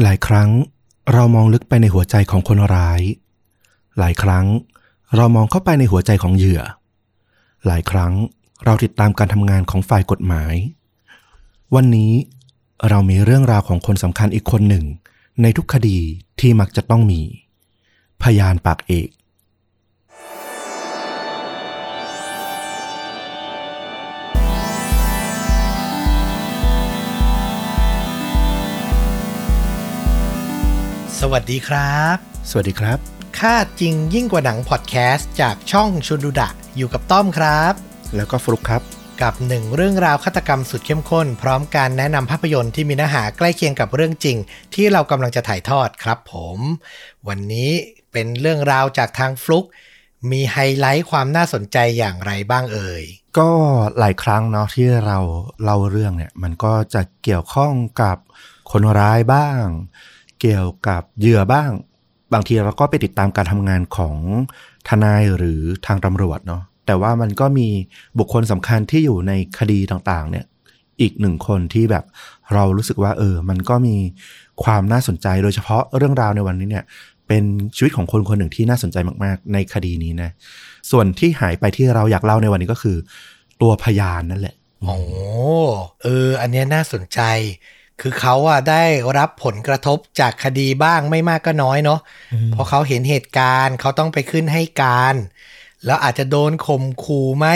หลายครั้งเรามองลึกไปในหัวใจของคนร้าย หลายครั้งเรามองเข้าไปในหัวใจของเหยื่อ หลายครั้งเราติดตามการทำงานของฝ่ายกฎหมาย วันนี้เรามีเรื่องราวของคนสำคัญอีกคนหนึ่ง ในทุกคดีที่มักจะต้องมี พยานปากเอก สวัสดีครับ สวัสดีครับ ค่าจริงยิ่งกว่าหนังพอดแคสต์จากช่องชุนดูดะ อยู่กับต้อมครับ แล้วก็ฟลุกครับ กับหนึ่งเรื่องราวฆาตกรรมสุดเข้มข้น พร้อมการแนะนำภาพยนตร์ที่มีเนื้อหาใกล้เคียงกับเรื่องจริง ที่เรากำลังจะถ่ายทอดครับผม วันนี้เป็นเรื่องราวจากทางฟลุกมีไฮไลท์ความน่าสนใจอย่างไรบ้างเอ่ย ก็หลายครั้งเนาะที่เราเล่าเรื่องเนี่ย มันก็จะเกี่ยวข้องกับคนร้ายบ้าง เกี่ยวกับเหยื่อบ้าง บางทีเราก็ไปติดตามการทำงานของทนายหรือทางตำรวจเนาะแต่ว่ามันก็มีบุคคลสำคัญที่อยู่ในคดีต่างๆ เนี่ยอีกหนึ่งคนที่แบบเรารู้สึกว่าเออ มันก็มีความน่าสนใจโดยเฉพาะเรื่องราวในวันนี้เนี่ย เป็นชีวิตของคนคนหนึ่งที่น่าสนใจมาก ๆ ในคดีนี้นะ ส่วนที่หายไปที่เราอยากเล่าในวันนี้ก็คือ ตัวพยานนั่นแหละโอ้เออ อันนี้น่าสนใจ คือเขาอะได้รับผลกระทบจากคดีบ้างไม่มากก็น้อยเนาะเพราะเขาเห็นเหตุการณ์เขาต้องไปขึ้นให้การ แล้วอาจจะโดนข่มขู่ไหม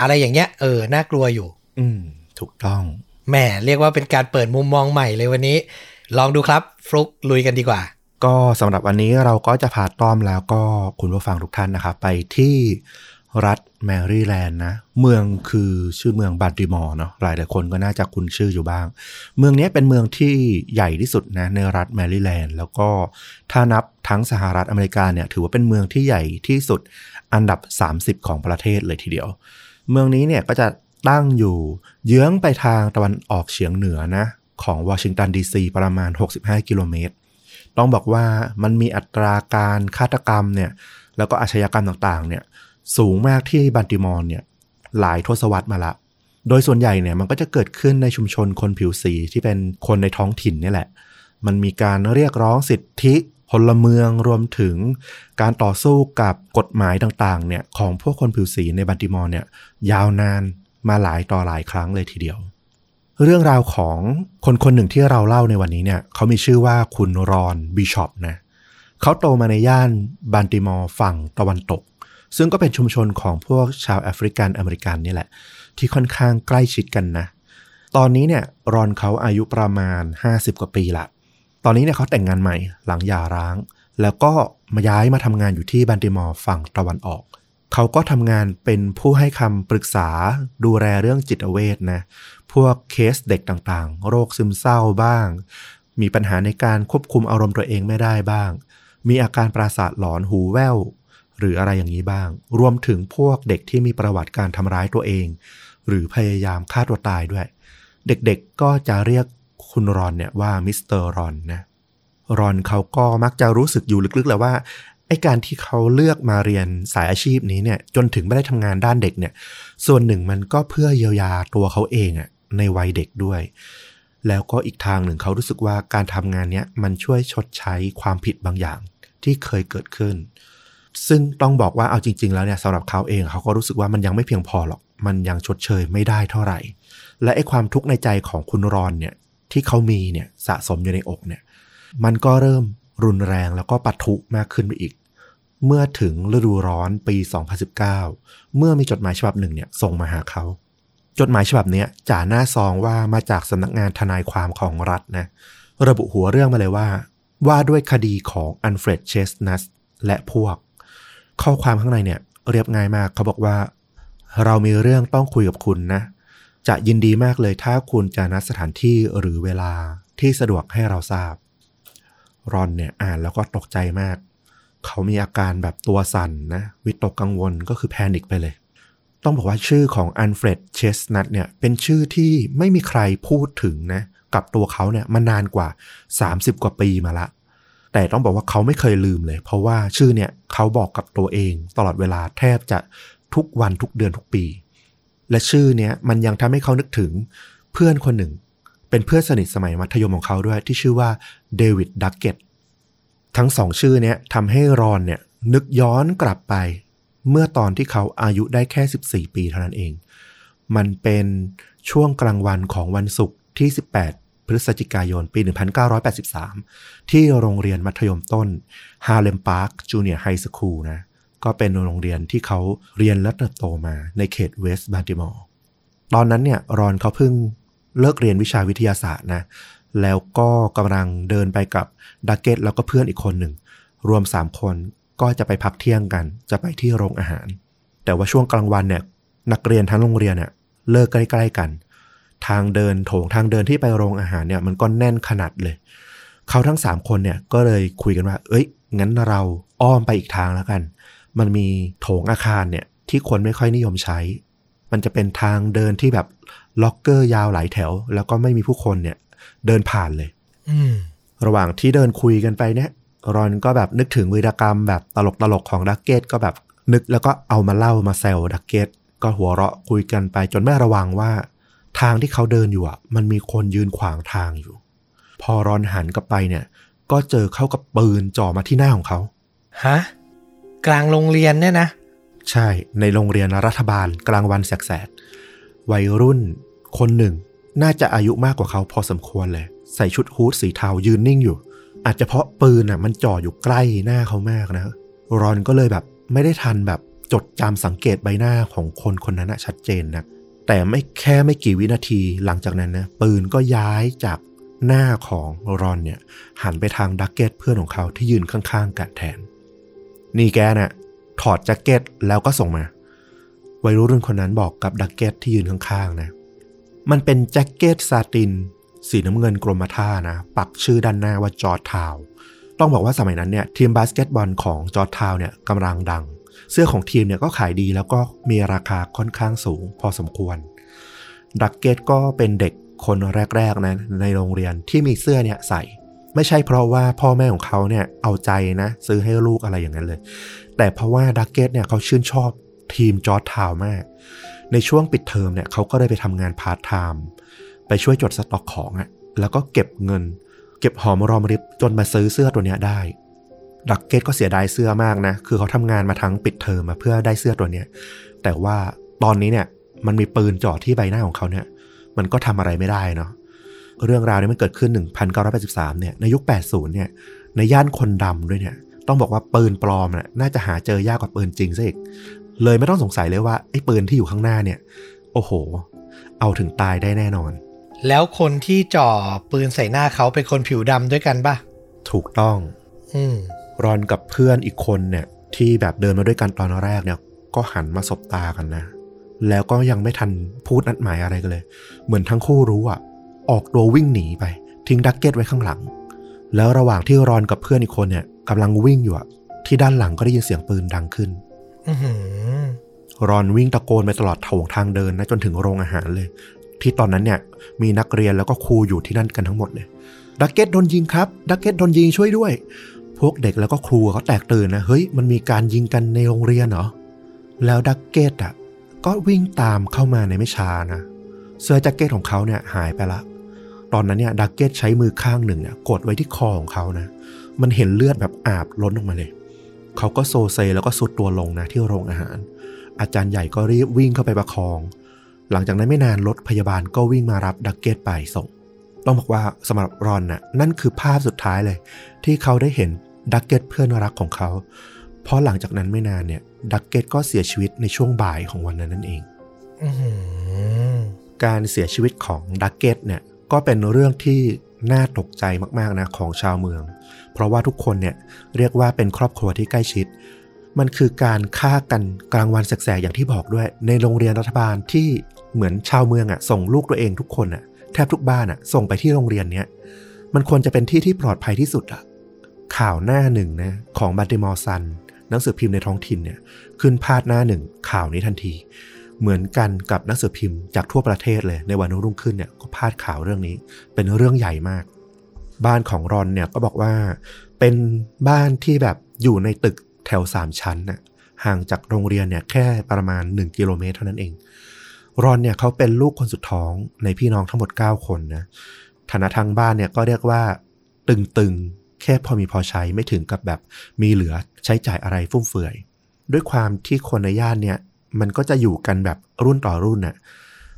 อะไรอย่างเงี้ย เออ น่ากลัวอยู่ อืม ถูกต้องแหมเรียกว่าเป็นการเปิดมุมมองใหม่เลยวันนี้ ลองดูครับฟลุกลุยกันดีกว่า ก็สำหรับวันนี้เราก็จะพาต้อมแล้วก็คุณผู้ฟังทุกท่านนะครับ ไปที่รัฐ แมรี่แลนด์นะ เมืองคือชื่อเมืองบัลติมอร์เนาะหลายหลายคนก็น่าจะคุ้นชื่ออยู่บ้าง เมืองนี้เป็นเมืองที่ใหญ่ที่สุดนะในรัฐแมรี่แลนด์แล้วก็ถ้านับทั้งสหรัฐอเมริกาเนี่ยถือว่าเป็นเมืองที่ใหญ่ที่สุดอันดับ 30 ของประเทศเลยทีเดียว เมืองนี้เนี่ยก็จะตั้งอยู่เยื้องไปทางตะวันออกเฉียงเหนือนะของวอชิงตันดีซีประมาณ 65 กิโลเมตร ต้องบอกว่ามันมีอัตราการฆาตกรรมเนี่ยแล้วก็อาชญากรรมต่างๆเนี่ย สูงมากที่บัลติมอร์เนี่ยหลายทศวรรษมาละ โดยส่วนใหญ่เนี่ยมันก็จะเกิดขึ้นในชุมชนคนผิวสีที่เป็นคนในท้องถิ่นนี่แหละ มันมีการเรียกร้องสิทธิพลเมืองรวมถึงการต่อสู้กับกฎหมายต่างๆเนี่ยของพวกคนผิวสีในบัลติมอร์เนี่ยยาวนานมาหลายต่อหลายครั้งเลยทีเดียว เรื่องราวของคนคนหนึ่งที่เราเล่าในวันนี้เนี่ยเขามีชื่อว่าคุณรอนบิชอปนะเขาโตมาในย่านบัลติมอร์ฝั่งตะวันตก ซึ่งก็เป็นชุมชนของพวกชาวแอฟริกันอเมริกันนี่แหละ ที่ค่อนข้างใกล้ชิดกันนะ ตอนนี้เนี่ยรอนเขาอายุประมาณ 50 กว่าปีละ ตอนนี้เนี่ยเขาแต่งงานใหม่หลังหย่าร้าง แล้วก็มาย้ายมาทำงานอยู่ที่บัลติมอร์ฝั่งตะวันออก เขาก็ทำงานเป็นผู้ให้คำปรึกษาดูแลเรื่องจิตเวชนะ พวกเคสเด็กต่างๆ โรคซึมเศร้าบ้าง มีปัญหาในการควบคุมอารมณ์ตัวเองไม่ได้บ้างมีอาการประสาทหลอนหูแว่ว หรืออะไรอย่างนี้บ้าง รวมถึงพวกเด็กที่มีประวัติการทำร้ายตัวเอง หรือพยายามฆ่าตัวตายด้วย เด็กๆก็จะเรียกคุณรอนเนี่ยว่ามิสเตอร์รอนนะรอนเขาก็มักจะรู้สึกอยู่ลึกๆแหละว่าไอการที่เขาเลือกมาเรียนสายอาชีพนี้เนี่ยจนถึงไม่ได้ทำงานด้านเด็กเนี่ย ส่วนหนึ่งมันก็เพื่อเยียวยาตัวเขาเองอะในวัยเด็กด้วย แล้วก็อีกทางหนึ่งเขารู้สึกว่าการทำงานเนี้ยมันช่วยชดใช้ความผิดบางอย่างที่เคยเกิดขึ้น ซึ่งต้องบอกว่าเอาจริง ๆ แล้วเนี่ยสำหรับเขาเองเขาก็รู้สึกว่ามันยังไม่เพียงพอหรอก มันยังชดเชยไม่ได้เท่าไหร่ และไอ้ความทุกข์ในใจของคุณรอนเนี่ยที่เขามีเนี่ยสะสมอยู่ในอกเนี่ยมันก็เริ่มรุนแรงแล้วก็ปะทุมากขึ้นไปอีก เมื่อถึงฤดูร้อนปี 2019 เมื่อมีจดหมายฉบับหนึ่งเนี่ยส่งมาหาเขา จดหมายฉบับเนี้ยจ่าหน้าซองว่ามาจากสำนักงานทนายความของรัฐนะระบุหัวเรื่องมาเลยว่า ว่าด้วยคดีของอันเฟรดเชสนัสและพวก ข้อความข้างในเนี่ยเรียบง่ายมาก เขาบอกว่า เรามีเรื่องต้องคุยกับคุณนะ จะยินดีมากเลยถ้าคุณจะนัดสถานที่หรือเวลาที่สะดวกให้เราทราบ รอนเนี่ยอ่านแล้วก็ตกใจมาก เขามีอาการแบบตัวสั่นนะวิตกกังวลก็คือแพนิคไปเลย ต้องบอกว่าชื่อของอันเฟรดเชสนัทเนี่ยเป็นชื่อที่ไม่มีใครพูดถึงนะกับตัวเขาเนี่ยมานานกว่า 30 กว่าปีมาละ แต่ต้องบอกว่าเขาไม่เคยลืมเลย เพราะว่าชื่อเนี่ยเขาบอกกับตัวเอง ตลอดเวลาแทบจะทุกวันทุกเดือนทุกปี และชื่อเนี้ยมันยังทำให้เขานึกถึงเพื่อนคนหนึ่ง เป็นเพื่อนสนิทสมัยมัธยมของเขาด้วยที่ชื่อว่าเดวิดดักเก็ตทั้งสองชื่อเนี้ยทำให้รอนเนี่ยนึกย้อนกลับไป เมื่อตอนที่เขาอายุได้แค่ 14 ปีเท่านั้นเอง มันเป็นช่วงกลางวันของวันศุกร์ที่ 18 พฤศจิกายนปี 1983 ที่โรงเรียนมัธยมต้น Harlem Park Junior High School นะ ก็เป็นโรงเรียนที่เขาเรียนและเติบโตมาในเขตเวสต์บัลติมอร์ ตอนนั้นเนี่ยรอนเขาเพิ่งเลิกเรียนวิชาวิทยาศาสตร์นะ แล้วก็กำลังเดินไปกับดักเก็ตแล้วก็เพื่อนอีกคนหนึ่ง รวม 3 คนก็จะไปพักเที่ยงกัน จะไปที่โรงอาหาร แต่ว่าช่วงกลางวันเนี่ยนักเรียนทั้งโรงเรียนเนี่ยเลิกใกล้ ๆ กัน ทางเดินโถงทางเดินที่ไปโรงอาหารเนี่ยมันก็แน่นขนัดเลย เขาทั้ง3คนเนี่ยก็เลยคุยกันว่า เอ้ย งั้นเราอ้อมไปอีกทางแล้วกัน มันมีโถงอาคารเนี่ยที่คนไม่ค่อยนิยมใช้ มันจะเป็นทางเดินที่แบบล็อกเกอร์ยาวหลายแถว แล้วก็ไม่มีผู้คนเนี่ย เดินผ่านเลย อืมระหว่างที่เดินคุยกันไปเนี่ย รอนก็แบบนึกถึงวีรกรรมแบบตลกตลกๆของดักเก็ตก็แบบนึกแล้วก็เอามาเล่ามาแซวดักเก็ตก็หัวเราะคุยกันไปจนไม่ระวังว่า ทางที่เขาเดินอยู่อะ มันมีคนยืนขวางทางอยู่ พอรอนหันกลับไปเนี่ย ก็เจอเข้ากับปืนจ่อมาที่หน้าของเขาฮะกลางโรงเรียนเนี่ยนะ ใช่ในโรงเรียนรัฐบาลกลางวันแสกๆวัยรุ่นคนหนึ่ง น่าจะอายุมากกว่าเขาพอสมควรเลย ใส่ชุดฮูดสีเทายืนนิ่งอยู่ อาจจะเพราะปืนอะ มันจ่ออยู่ใกล้หน้าเขามากนะ รอนก็เลยแบบไม่ได้ทันแบบจดจำสังเกตใบหน้าของคนคนนั้นนะชัดเจนนะ แต่ไม่แค่ไม่กี่วินาทีหลังจากนั้นนะปืนก็ย้ายจากหน้าของรอนเนี่ย หันไปทางดักเก็ตเพื่อนของเขาที่ยืนข้างๆกันแทน นี่แกน่ะถอดแจ็คเก็ตแล้วก็ส่งมา วัยรุ่นคนนั้นบอกกับดักเก็ตที่ยืนข้างๆนะ มันเป็นแจ็คเก็ตซาติน สีน้ำเงินกรมท่านะ ปักชื่อด้านหน้าว่าจอร์จทาวน์ต้องบอกว่าสมัยนั้นเนี่ยทีมบาสเกตบอลของจอร์จทาวน์เนี่ยกำลังดัง เสื้อของทีมเนี่ยก็ขายดีแล้วก็มีราคาค่อนข้างสูงพอสมควรดักเก็ตก็เป็นเด็กคนแรกๆนะในโรงเรียนที่มีเสื้อเนี่ยใส่ ไม่ใช่เพราะว่าพ่อแม่ของเขาเนี่ยเอาใจนะ ซื้อให้ลูกอะไรอย่างนั้นเลย แต่เพราะว่าดักเก็ตเนี่ยเขาชื่นชอบทีมจอร์จทาวน์มาก ในช่วงปิดเทอมเนี่ยเขาก็ได้ไปทำงานพาร์ทไทม์ไปช่วยจดสต็อกของอะแล้วก็เก็บเงิน เก็บหอมรอมริบจนมาซื้อเสื้อตัวเนี้ยได้ ดักเก็ตก็เสียดายเสื้อมากนะ คือเขาทำงานมาทั้งปิดเทอมมาเพื่อได้เสื้อตัวเนี้ย แต่ว่าตอนนี้เนี่ยมันมีปืนจ่อที่ใบหน้าของเขาเนี่ย มันก็ทำอะไรไม่ได้เนาะ เรื่องราวนี้มันเกิดขึ้น 1983 เนี่ย ในยุค 80 เนี่ย ในย่านคนดำด้วยเนี่ย ต้องบอกว่าปืนปลอมน่ะน่าจะหาเจอยากกว่าปืนจริงซะอีก เลยไม่ต้องสงสัยเลยว่าไอ้ปืนที่อยู่ข้างหน้าเนี่ย โอ้โห เอาถึงตายได้แน่นอน แล้วคนที่จ่อปืนใส่หน้าเขาเป็นคนผิวดำด้วยกันป่ะถูกต้อง อืม รอนกับเพื่อนอีกคนเนี่ย ที่แบบเดินมาด้วยกันตอนแรกเนี่ย ก็หันมาสบตากันนะ แล้วก็ยังไม่ทันพูดนัดหมายอะไรกันเลย เหมือนทั้งคู่รู้อะออกตัววิ่งหนีไป ทิ้งดักเก็ตไว้ข้างหลัง แล้วระหว่างที่รอนกับเพื่อนอีกคนเนี่ยกำลังวิ่งอยู่อะที่ด้านหลังก็ได้ยินเสียงปืนดังขึ้นอือหือรอนวิ่งตะโกนไปตลอดโถงทางเดินนะจนถึงโรงอาหารเลย ที่ตอนนั้นเนี่ยมีนักเรียนแล้วก็ครูอยู่ที่นั่นกันทั้งหมดเลยดักเก็ตโดนยิงครับ ดักเก็ตโดนยิงช่วยด้วย พวกเด็กแล้วก็ครูเขาแตกตื่นนะเฮ้ยมันมีการยิงกันในโรงเรียนเหรอแล้วดักเก็ตอะก็วิ่งตามเข้ามาในไม่ช้านะเสื้อแจ็คเก็ตของเขาเนี่ยหายไปละ ตอนนั้นเนี่ยดักเก็ตใช้มือข้างหนึ่งเนี่ยกดไว้ที่คอของเขานะ มันเห็นเลือดแบบอาบล้นออกมาเลย เขาก็โซเซแล้วก็ทรุดตัวลงนะที่โรงอาหาร อาจารย์ใหญ่ก็รีบวิ่งเข้าไปประคอง หลังจากนั้นไม่นานรถพยาบาลก็วิ่งมารับดักเก็ตไปส่ง ต้องบอกว่าสำหรับรอนน่ะนั่นคือภาพสุดท้ายเลย ที่เขาได้เห็น ดักเก็ตเพื่อนรักของเขาเพราะหลังจากนั้นไม่นานเนี่ย ดักเก็ตก็เสียชีวิตในช่วงบ่ายของวันนั้นนั่นเองอือหือการเสียชีวิตของดักเก็ตเนี่ยก็เป็นเรื่องที่น่าตกใจมากๆนะของชาวเมือง เพราะว่าทุกคนเนี่ยเรียกว่าเป็นครอบครัวที่ใกล้ชิด มันคือการฆ่ากันกลางวันแสกๆอย่างที่บอกด้วย ในโรงเรียนรัฐบาลที่เหมือนชาวเมืองอะ่ะส่งลูกตัวเองทุกคนอะ่ะแทบทุกบ้านอะ่ะส่งไปที่โรงเรียนเนี้ยมันควรจะเป็นที่ที่ปลอดภัยที่สุดอะ่ะ ข่าวหน้าหนึ่งนะของบัตติมอร์ซันหนังสือพิมพ์ในท้องถิ่นเนี่ยขึ้นพาดหน้าหนึ่งข่าวนี้ทันที เหมือนกันกับหนังสือพิมพ์จากทั่วประเทศเลย ในวันรุ่งขึ้นเนี่ยก็พาดข่าวเรื่องนี้ เป็นเรื่องใหญ่มาก บ้านของรอนเนี่ยก็บอกว่า เป็นบ้านที่แบบอยู่ในตึกแถวสามชั้นน่ะห่างจากโรงเรียนเนี่ยแค่ประมาณ 1 กิโลเมตรเท่านั้นเอง รอนเนี่ยเขาเป็นลูกคนสุดท้องในพี่น้องทั้งหมด 9 คนนะฐานะทางบ้านเนี่ยก็เรียกว่าตึงๆ ค่พอมีพอใช้ไม่ถึงกับแบบมีเหลือใช้จ่ายอะไรฟุ่มเฟือย ด้วยความที่คนในย่านเนี่ยมันก็จะอยู่กันแบบรุ่นต่อรุ่นน่ะ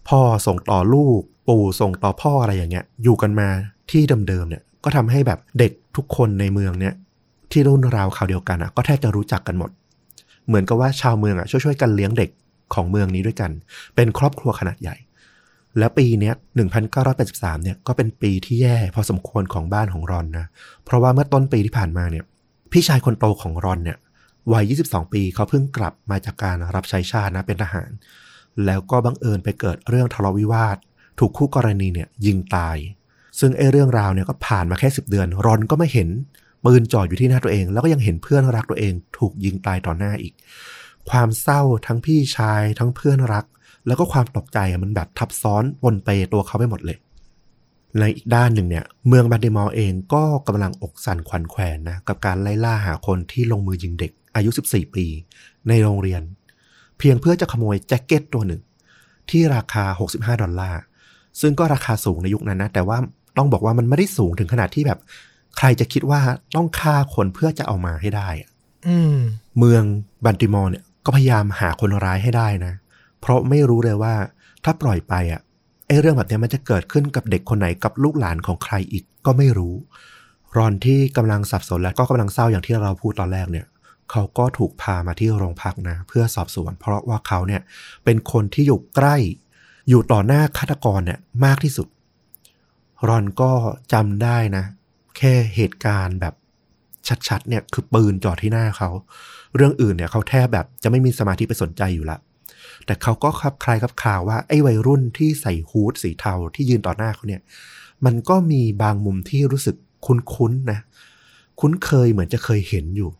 พ่อส่งต่อลูก ปู่ส่งต่อพ่ออะไรอย่างเงี้ย อยู่กันมาที่เดิมๆเนี่ยก็ทำให้แบบเด็กทุกคนในเมืองเนี่ยที่รุ่นราวคราวเดียวกันอะก็แทบจะรู้จักกันหมด เหมือนกับว่าชาวเมืองอะช่วยๆกันเลี้ยงเด็กของเมืองนี้ด้วยกัน เป็นครอบครัวขนาดใหญ่ แล้วปีเนี้ย1983เนี่ยก็เป็นปีที่แย่พอสมควรของบ้านของรอนนะ เพราะว่าเมื่อต้นปีที่ผ่านมาเนี่ย พี่ชายคนโตของรอนเนี่ยวัย 22 ปีเขาเพิ่งกลับมาจากการรับใช้ชาตินะเป็นทหาร แล้วก็บังเอิญไปเกิดเรื่องทะเลาะวิวาท ถูกคู่กรณีเนี่ยยิงตาย ซึ่งไอ้เรื่องราวเนี่ยก็ผ่านมาแค่ 10 เดือน รอนก็ไม่เห็นปืนจ่ออยู่ที่หน้าตัวเอง แล้วก็ยังเห็นเพื่อนรักตัวเอง ถูกยิงตายต่อหน้าอีก ความเศร้าทั้งพี่ชายทั้งเพื่อนรัก แล้วก็ความตกใจอะมันแบบทับซ้อนบนเปตัวเขาไปหมดเลย ในอีกด้านหนึ่งเนี่ย เมืองบัลติมอร์เองก็กำลังอกสั่นขวัญแขวนนะกับการไล่ล่าหาคนที่ลงมือยิงเด็กอายุ 14 ปี ในโรงเรียน เพียงเพื่อจะขโมยแจ็คเก็ตตัวหนึ่ง ที่ราคา 65 ดอลลาร์ ซึ่งก็ราคาสูงในยุคนั้นนะ แต่ว่าต้องบอกว่ามันไม่ได้สูงถึงขนาดที่แบบ ใครจะคิดว่าต้องฆ่าคนเพื่อจะเอามาให้ได้อะอืมเมืองบัลติมอร์เนี่ยก็พยายามหาคนร้ายให้ได้นะ เพราะไม่รู้เลยว่า ถ้าปล่อยไปอะไอ้เรื่องแบบนี้มันจะเกิดขึ้นกับเด็กคนไหนกับลูกหลานของใครอีกก็ไม่รู้ รอนที่กำลังสับสนและก็กำลังเศร้าอย่างที่เราพูดตอนแรกเนี่ย เขาก็ถูกพามาที่โรงพักนะ เพื่อสอบสวน เพราะว่าเขาเนี่ยเป็นคนที่อยู่ใกล้ อยู่ต่อหน้าฆาตกรเนี่ยมากที่สุด รอนก็จำได้นะ แค่เหตุการณ์แบบชัดๆเนี่ยคือปืนจ่อที่หน้าเขา เรื่องอื่นเนี่ยเขาแทบแบบจะไม่มีสมาธิไปสนใจอยู่ละ แต่เขาก็คลับคลายครับคลาวว่าไอ้วัยรุ่นที่ใส่ฮูดสีเทาที่ยืนต่อหน้าเขาเนี่ย มันก็มีบางมุมที่รู้สึกคุ้นๆนะ คุ้นเคยเหมือนจะเคยเห็นอยู่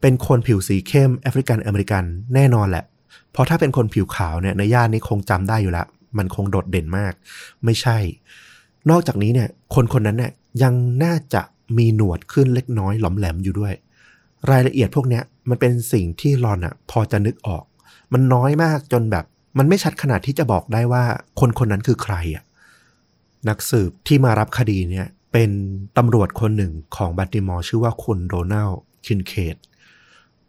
เป็นคนผิวสีเข้มแอฟริกันอเมริกันแน่นอนแหละ เพราะถ้าเป็นคนผิวขาวเนี่ยในย่านนี้คงจำได้อยู่ละมันคงโดดเด่นมาก ไม่ใช่ นอกจากนี้เนี่ย คนคนนั้นเนี่ยยังน่าจะมีหนวดขึ้นเล็กน้อยหลอมแหลมอยู่ด้วย รายละเอียดพวกเนี้ยมันเป็นสิ่งที่รอนอะพอจะนึกออก มันน้อยมากจนแบบ มันไม่ชัดขนาดที่จะบอกได้ว่าคนคนนั้นคือใครอะนักสืบที่มารับคดีเนี่ย เป็นตำรวจคนหนึ่งของบัตติมอร์ชื่อว่าคุณโดนัลคินเคด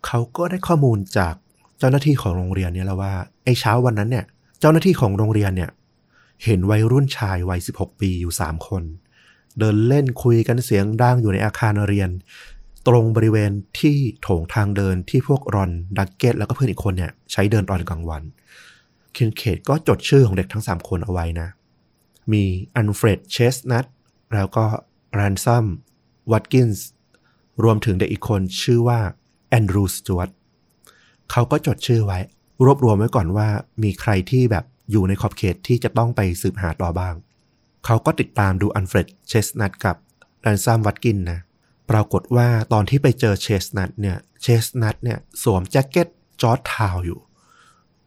เขาก็ได้ข้อมูลจากเจ้าหน้าที่ของโรงเรียนเนี่ยแล้วว่าไอ้เช้าวันนั้นเนี่ย เจ้าหน้าที่ของโรงเรียนเนี่ย เห็นวัยรุ่นชายวัย 16 ปีอยู่ 3 คน เดินเล่นคุยกันเสียงดังอยู่ในอาคารเรียน ตรงบริเวณที่โถงทางเดินที่พวกรอนดักเก็ตแล้วก็เพื่อนอีกคนเนี่ยใช้เดินตอนกลางวันคินเคดก็จดชื่อของเด็กทั้ง 3 คนเอาไว้นะ มีอัลเฟรดเชสนัทแล้วก็แรนซัมวัตกินส์รวมถึงเด็กอีกคนชื่อว่าแอนดรูสจวตเขาก็จดชื่อไว้ รวบรวมไว้ก่อนว่ามีใครที่แบบอยู่ในขอบเขตที่จะต้องไปสืบหาต่อบ้าง เขาก็ติดตามดูอัลเฟรดเชสนัทกับแรนซัมวัตกินส์นะ ปรากฏว่าตอนที่ไปเจอเชสนัทเนี่ยเชสนัทเนี่ยสวมแจ็คเก็ตจอร์จทาวน์อยู่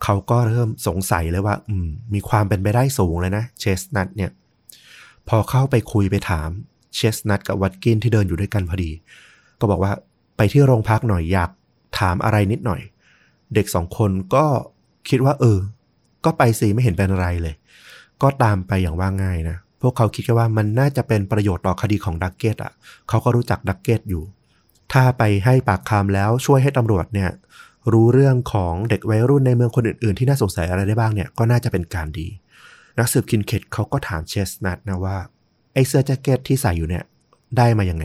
เขาก็เริ่มสงสัยเลยว่า อืม มีความเป็นไปได้สูงเลยนะเชสนัทเนี่ย พอเข้าไปคุยไปถามเชสนัทกับวัตกินส์ที่เดินอยู่ด้วยกันพอดี ก็บอกว่าไปที่โรงพักหน่อยอยากถามอะไรนิดหน่อย เด็กสองคนก็คิดว่า เออ ก็ไปสิไม่เห็นเป็นอะไรเลย ก็ตามไปอย่างว่าง่ายนะ พวกเขาคิดแค่ว่ามันน่าจะเป็นประโยชน์ต่อคดีของดักเก็ตอะเขาก็รู้จักดักเก็ตอยู่ ถ้าไปให้ปากคำแล้วช่วยให้ตำรวจเนี่ยรู้เรื่องของเด็กวัยรุ่นในเมืองคนอื่น ๆ ที่น่าสงสัยอะไรได้บ้างเนี่ยก็น่าจะเป็นการดี นักสืบคินเคดเขาก็ถามเชสนัทนะว่าไอเสื้อแจ็คเก็ตที่ใส่อยู่เนี่ยได้มายังไง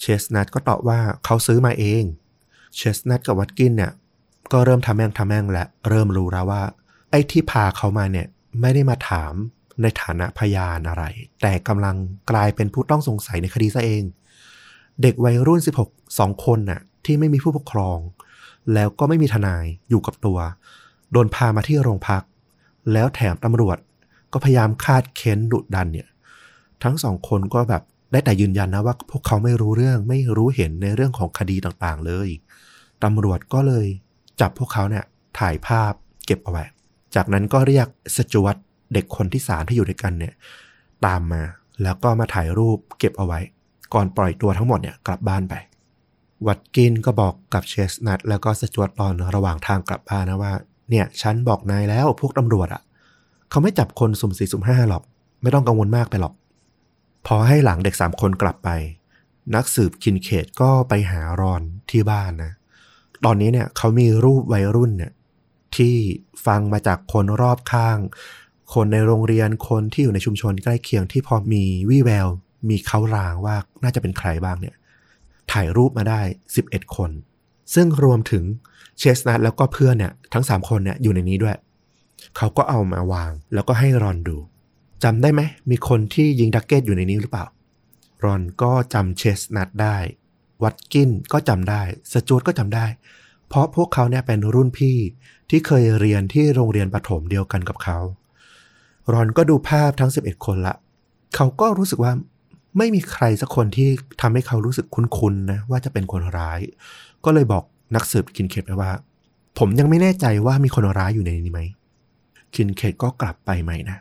เชสนัทก็ตอบว่าเขาซื้อมาเอง เชสนัทกับวัตกินเนี่ยก็เริ่มทำแม่งทำแม่งและเริ่มรู้แล้วว่า ไอ้ที่พาเขามาเนี่ยไม่ได้มาถาม ในฐานะพยานอะไร แต่กำลังกลายเป็นผู้ต้องสงสัยในคดีซะเอง เด็กวัยรุ่น 16สองคนน่ะ ที่ไม่มีผู้ปกครอง แล้วก็ไม่มีทนายอยู่กับตัว โดนพามาที่โรงพัก แล้วแถมตำรวจก็พยายามคาดเค้นดุดันเนี่ย ทั้งสองคนก็แบบได้แต่ยืนยันนะว่า พวกเขาไม่รู้เรื่องไม่รู้เห็นในเรื่องของคดีต่างๆ เลยตำรวจก็เลยจับพวกเขาเนี่ยถ่ายภาพเก็บเอาไว้ จากนั้นก็เรียกสจวต เด็กคนที่สามที่อยู่ด้วยกันเนี่ย ตามมาแล้วก็มาถ่ายรูปเก็บเอาไว้ ก่อนปล่อยตัวทั้งหมดเนี่ยกลับบ้านไป วัตกินก็บอกกับเชสนัทแล้วก็สจวตตอนระหว่างทางกลับบ้านนะว่า เนี่ยฉันบอกนายแล้วพวกตำรวจอะ่ะ เขาไม่จับคนสุ่มสี่สุ่มห้าหรอก ไม่ต้องกังวลมากไปหรอก พอให้หลังเด็กสามคนกลับไป นักสืบคินเคดก็ไปหารอนที่บ้านนะ ตอนนี้เนี่ยเขามีรูปวัยรุ่นเนี่ยที่ฟังมาจากคนรอบข้าง คนในโรงเรียนคนที่อยู่ในชุมชนใกล้เคียงที่พอมีวี่แวว มีเขารางว่าน่าจะเป็นใครบ้างเนี่ย ถ่ายรูปมาได้ 11 คน ซึ่งรวมถึงเชสนัทแล้วก็เพื่อนเนี่ยทั้ง 3 คนเนี่ยอยู่ในนี้ด้วย เขาก็เอามาวางแล้วก็ให้รอนดูจำได้ไหมมีคนที่ยิงดักเก็ตอยู่ในนี้หรือเปล่ารอนก็จำเชสนัทได้ วัตกินก็จำได้ สจวตก็จำได้ เพราะพวกเขาเนี่ยเป็นรุ่นพี่ที่เคยเรียนที่โรงเรียนประถมเดียวกันกับเขา รอนก็ดูภาพทั้ง 11 คนละ เขาก็รู้สึกว่าไม่มีใครสักคนที่ทำให้เขารู้สึกคุ้นๆนะว่าจะเป็นคนร้าย ก็เลยบอกนักสืบคินเคดไปว่า ผมยังไม่แน่ใจว่ามีคนร้ายอยู่ในนี้ไหมคินเคดก็กลับไปใหม่นะ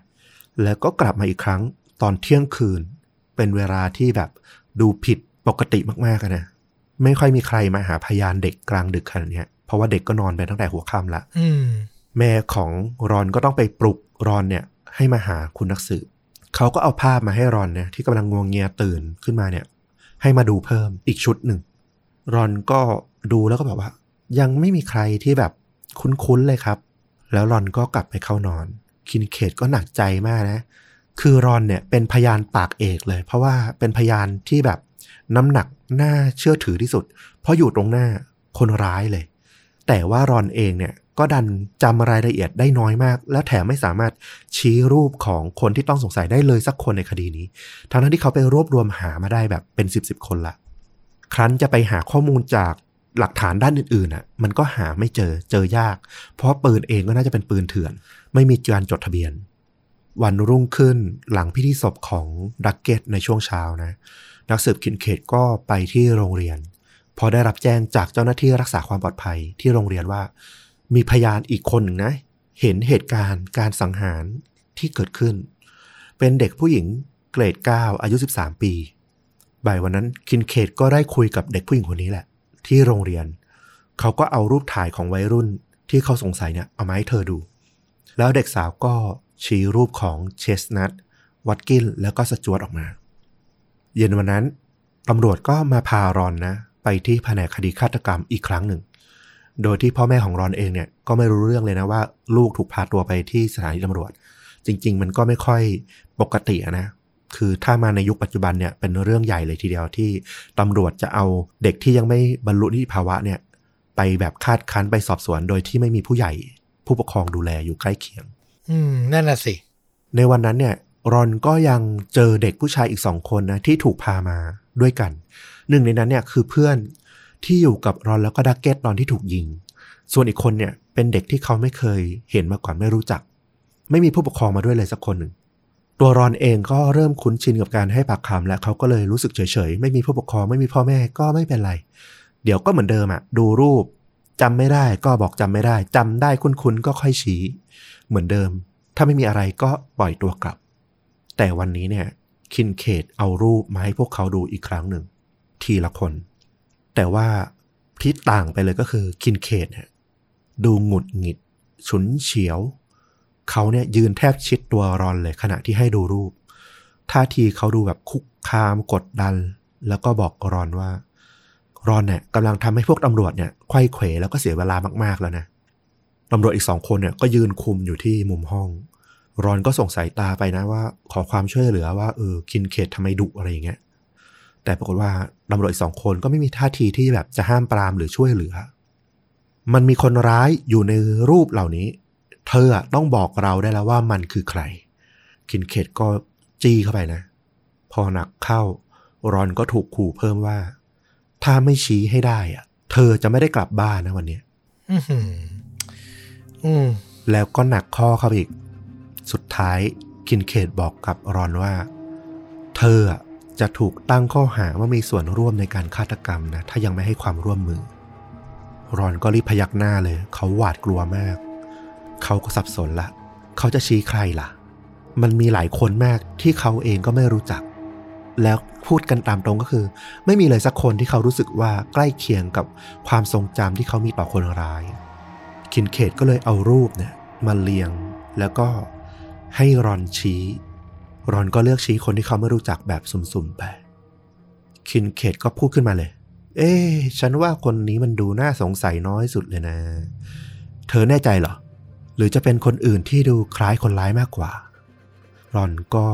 แล้วก็กลับมาอีกครั้งตอนเที่ยงคืน เป็นเวลาที่แบบดูผิดปกติมากๆอะนะไม่ค่อยมีใครมาหาพยานเด็กกลางดึกขนาดเนี้ยเพราะว่าเด็กก็นอนไปตั้งแต่หัวค่ำละอืมแม่ของรอนก็ต้องไปปลุกรอนเนี่ย ให้มาหาคุณนักสืบเขาก็เอาภาพมาให้รอนเนี่ยที่กำลังงวงเงียตื่นขึ้นมาเนี่ย ให้มาดูเพิ่มอีกชุดหนึ่ง รอนก็ดูแล้วก็บอกว่า ยังไม่มีใครที่แบบคุ้นๆเลยครับ แล้วรอนก็กลับไปเข้านอน คินเคดก็หนักใจมากนะ คือรอนเนี่ยเป็นพยานปากเอกเลย เพราะว่าเป็นพยานที่แบบน้ำหนักน่าเชื่อถือที่สุด เพราะอยู่ตรงหน้าคนร้ายเลย แต่ว่ารอนเองเนี่ย ก็ดันจำรายละเอียดได้น้อยมาก และแถมไม่สามารถชี้รูปของคนที่ต้องสงสัยได้เลยสักคนในคดีนี้ ทั้งที่เขาไปรวบรวมหามาได้แบบเป็นสิบสิบคนละ ครั้นจะไปหาข้อมูลจากหลักฐานด้านอื่นๆอะ มันก็หาไม่เจอเจอยาก เพราะปืนเองก็น่าจะเป็นปืนเถื่อน ไม่มีการจดทะเบียน วันรุ่งขึ้นหลังพิธีศพของดักเก็ตในช่วงเช้านะ นักสืบคินเคดก็ไปที่โรงเรียน พอได้รับแจ้งจากเจ้าหน้าที่รักษาความปลอดภัยที่โรงเรียนว่า มีพยานอีกคนหนึ่งนะ เห็นเหตุการณ์การสังหารที่เกิดขึ้น เป็นเด็กผู้หญิงเกรด9อายุ 13 ปี บ่ายวันนั้นคินเคดก็ได้คุยกับเด็กผู้หญิงคนนี้แหละ ที่โรงเรียน เขาก็เอารูปถ่ายของวัยรุ่นที่เขาสงสัยเนี่ยเอามาให้เธอดู แล้วเด็กสาวก็ชี้รูปของเชสนัทวัตกินแล้วก็สจวตออกมา เย็นวันนั้นตำรวจก็มาพารอนนะ ไปที่แผนกคดีฆาตกรรมอีกครั้งหนึ่ง โดยที่พ่อแม่ของรอนเองเนี่ยก็ไม่รู้เรื่องเลยนะว่า ลูกถูกพาตัวไปที่สถานีตำรวจ จริง ๆ มันก็ไม่ค่อยปกตินะคือถ้ามาในยุคปัจจุบันเนี่ยเป็นเรื่องใหญ่เลยทีเดียวที่ตำรวจจะเอาเด็กที่ยังไม่บรรลุนิติภาวะเนี่ยไปแบบคาดคั้นไปสอบสวนโดยที่ไม่มีผู้ใหญ่ ผู้ปกครองดูแลอยู่ใกล้เคียง อืมนั่นน่ะสิ ในวันนั้นเนี่ยรอนก็ยังเจอเด็กผู้ชายอีกสองคนนะที่ถูกพามาด้วยกัน หนึ่งในนั้นเนี่ยคือเพื่อน ที่อยู่กับรอนแล้วก็ดักเก็ตตอนที่ถูกยิง ส่วนอีกคนเนี่ยเป็นเด็กที่เขาไม่เคยเห็นมาก่อนไม่รู้จัก ไม่มีผู้ปกครองมาด้วยเลยสักคนหนึ่งตัวรอนเองก็เริ่มคุ้นชินกับการให้ปากคำและเขาก็เลยรู้สึกเฉยๆ ไม่มีผู้ปกครองไม่มีพ่อแม่ก็ไม่เป็นไร เดี๋ยวก็เหมือนเดิมอะดูรูปจำไม่ได้ก็บอกจำไม่ได้จำได้คุ้นๆก็ค่อยชี้ เหมือนเดิม ถ้าไม่มีอะไรก็ปล่อยตัวกลับ แต่วันนี้เนี่ยคินเคดเอารูปมาให้พวกเขาดูอีกครั้งหนึ่ง ทีละคน แต่ว่าที่ต่างไปเลยก็คือคินเคดเนี่ยดูหงุดหงิด ฉุนเฉียว เขาเนี่ยยืนแทบชิดตัวรอนเลยขณะที่ให้ดูรูป ท่าทีเขาดูแบบคุกคามกดดัน แล้วก็บอกรอนว่ารอนเนี่ยกำลังทำให้พวกตำรวจเนี่ยไข้เขวแล้วก็เสียเวลามากๆแล้วนะตำรวจอีกสองคนเนี่ยก็ยืนคุมอยู่ที่มุมห้อง รอนก็ส่งสายตาไปนะว่า ขอความช่วยเหลือว่าเออคินเคดทำไมดุอะไรอย่างเงี้ย แต่ปรากฏว่าตำรวจอีกสองคนก็ไม่มีท่าทีที่แบบจะห้ามปรามหรือช่วยเหลือ มันมีคนร้ายอยู่ในรูปเหล่านี้ เธออะต้องบอกเราได้แล้วว่ามันคือใคร คินเคดก็จี้เข้าไปนะ พอหนักเข้ารอนก็ถูกขู่เพิ่มว่า ถ้าไม่ชี้ให้ได้อะเธอจะไม่ได้กลับบ้านนะวันเนี้ยอือหืออืมแล้วก็หนักข้อเข้าไปอีก สุดท้ายคินเคดบอกกับรอนว่า เธออะ จะถูกตั้งข้อหาว่ามีส่วนร่วมในการฆาตกรรมนะถ้ายังไม่ให้ความร่วมมือ รอนก็รีบพยักหน้าเลย เขาหวาดกลัวมาก เขาก็สับสนละ เขาจะชี้ใครล่ะ มันมีหลายคนมากที่เขาเองก็ไม่รู้จัก แล้วพูดกันตามตรงก็คือ ไม่มีเลยสักคนที่เขารู้สึกว่าใกล้เคียงกับความทรงจำที่เขามีต่อคนร้าย คินเคดก็เลยเอารูปเนี่ยมาเรียงแล้วก็ให้รอนชี้ รอนก็เลือกชี้คนที่เขาไม่รู้จักแบบสุ่มๆไป คินเคดก็พูดขึ้นมาเลย เอ๊ฉันว่าคนนี้มันดูน่าสงสัยน้อยสุดเลยนะ เธอแน่ใจเหรอ หรือจะเป็นคนอื่นที่ดูคล้ายคนร้ายมากกว่า รอนก็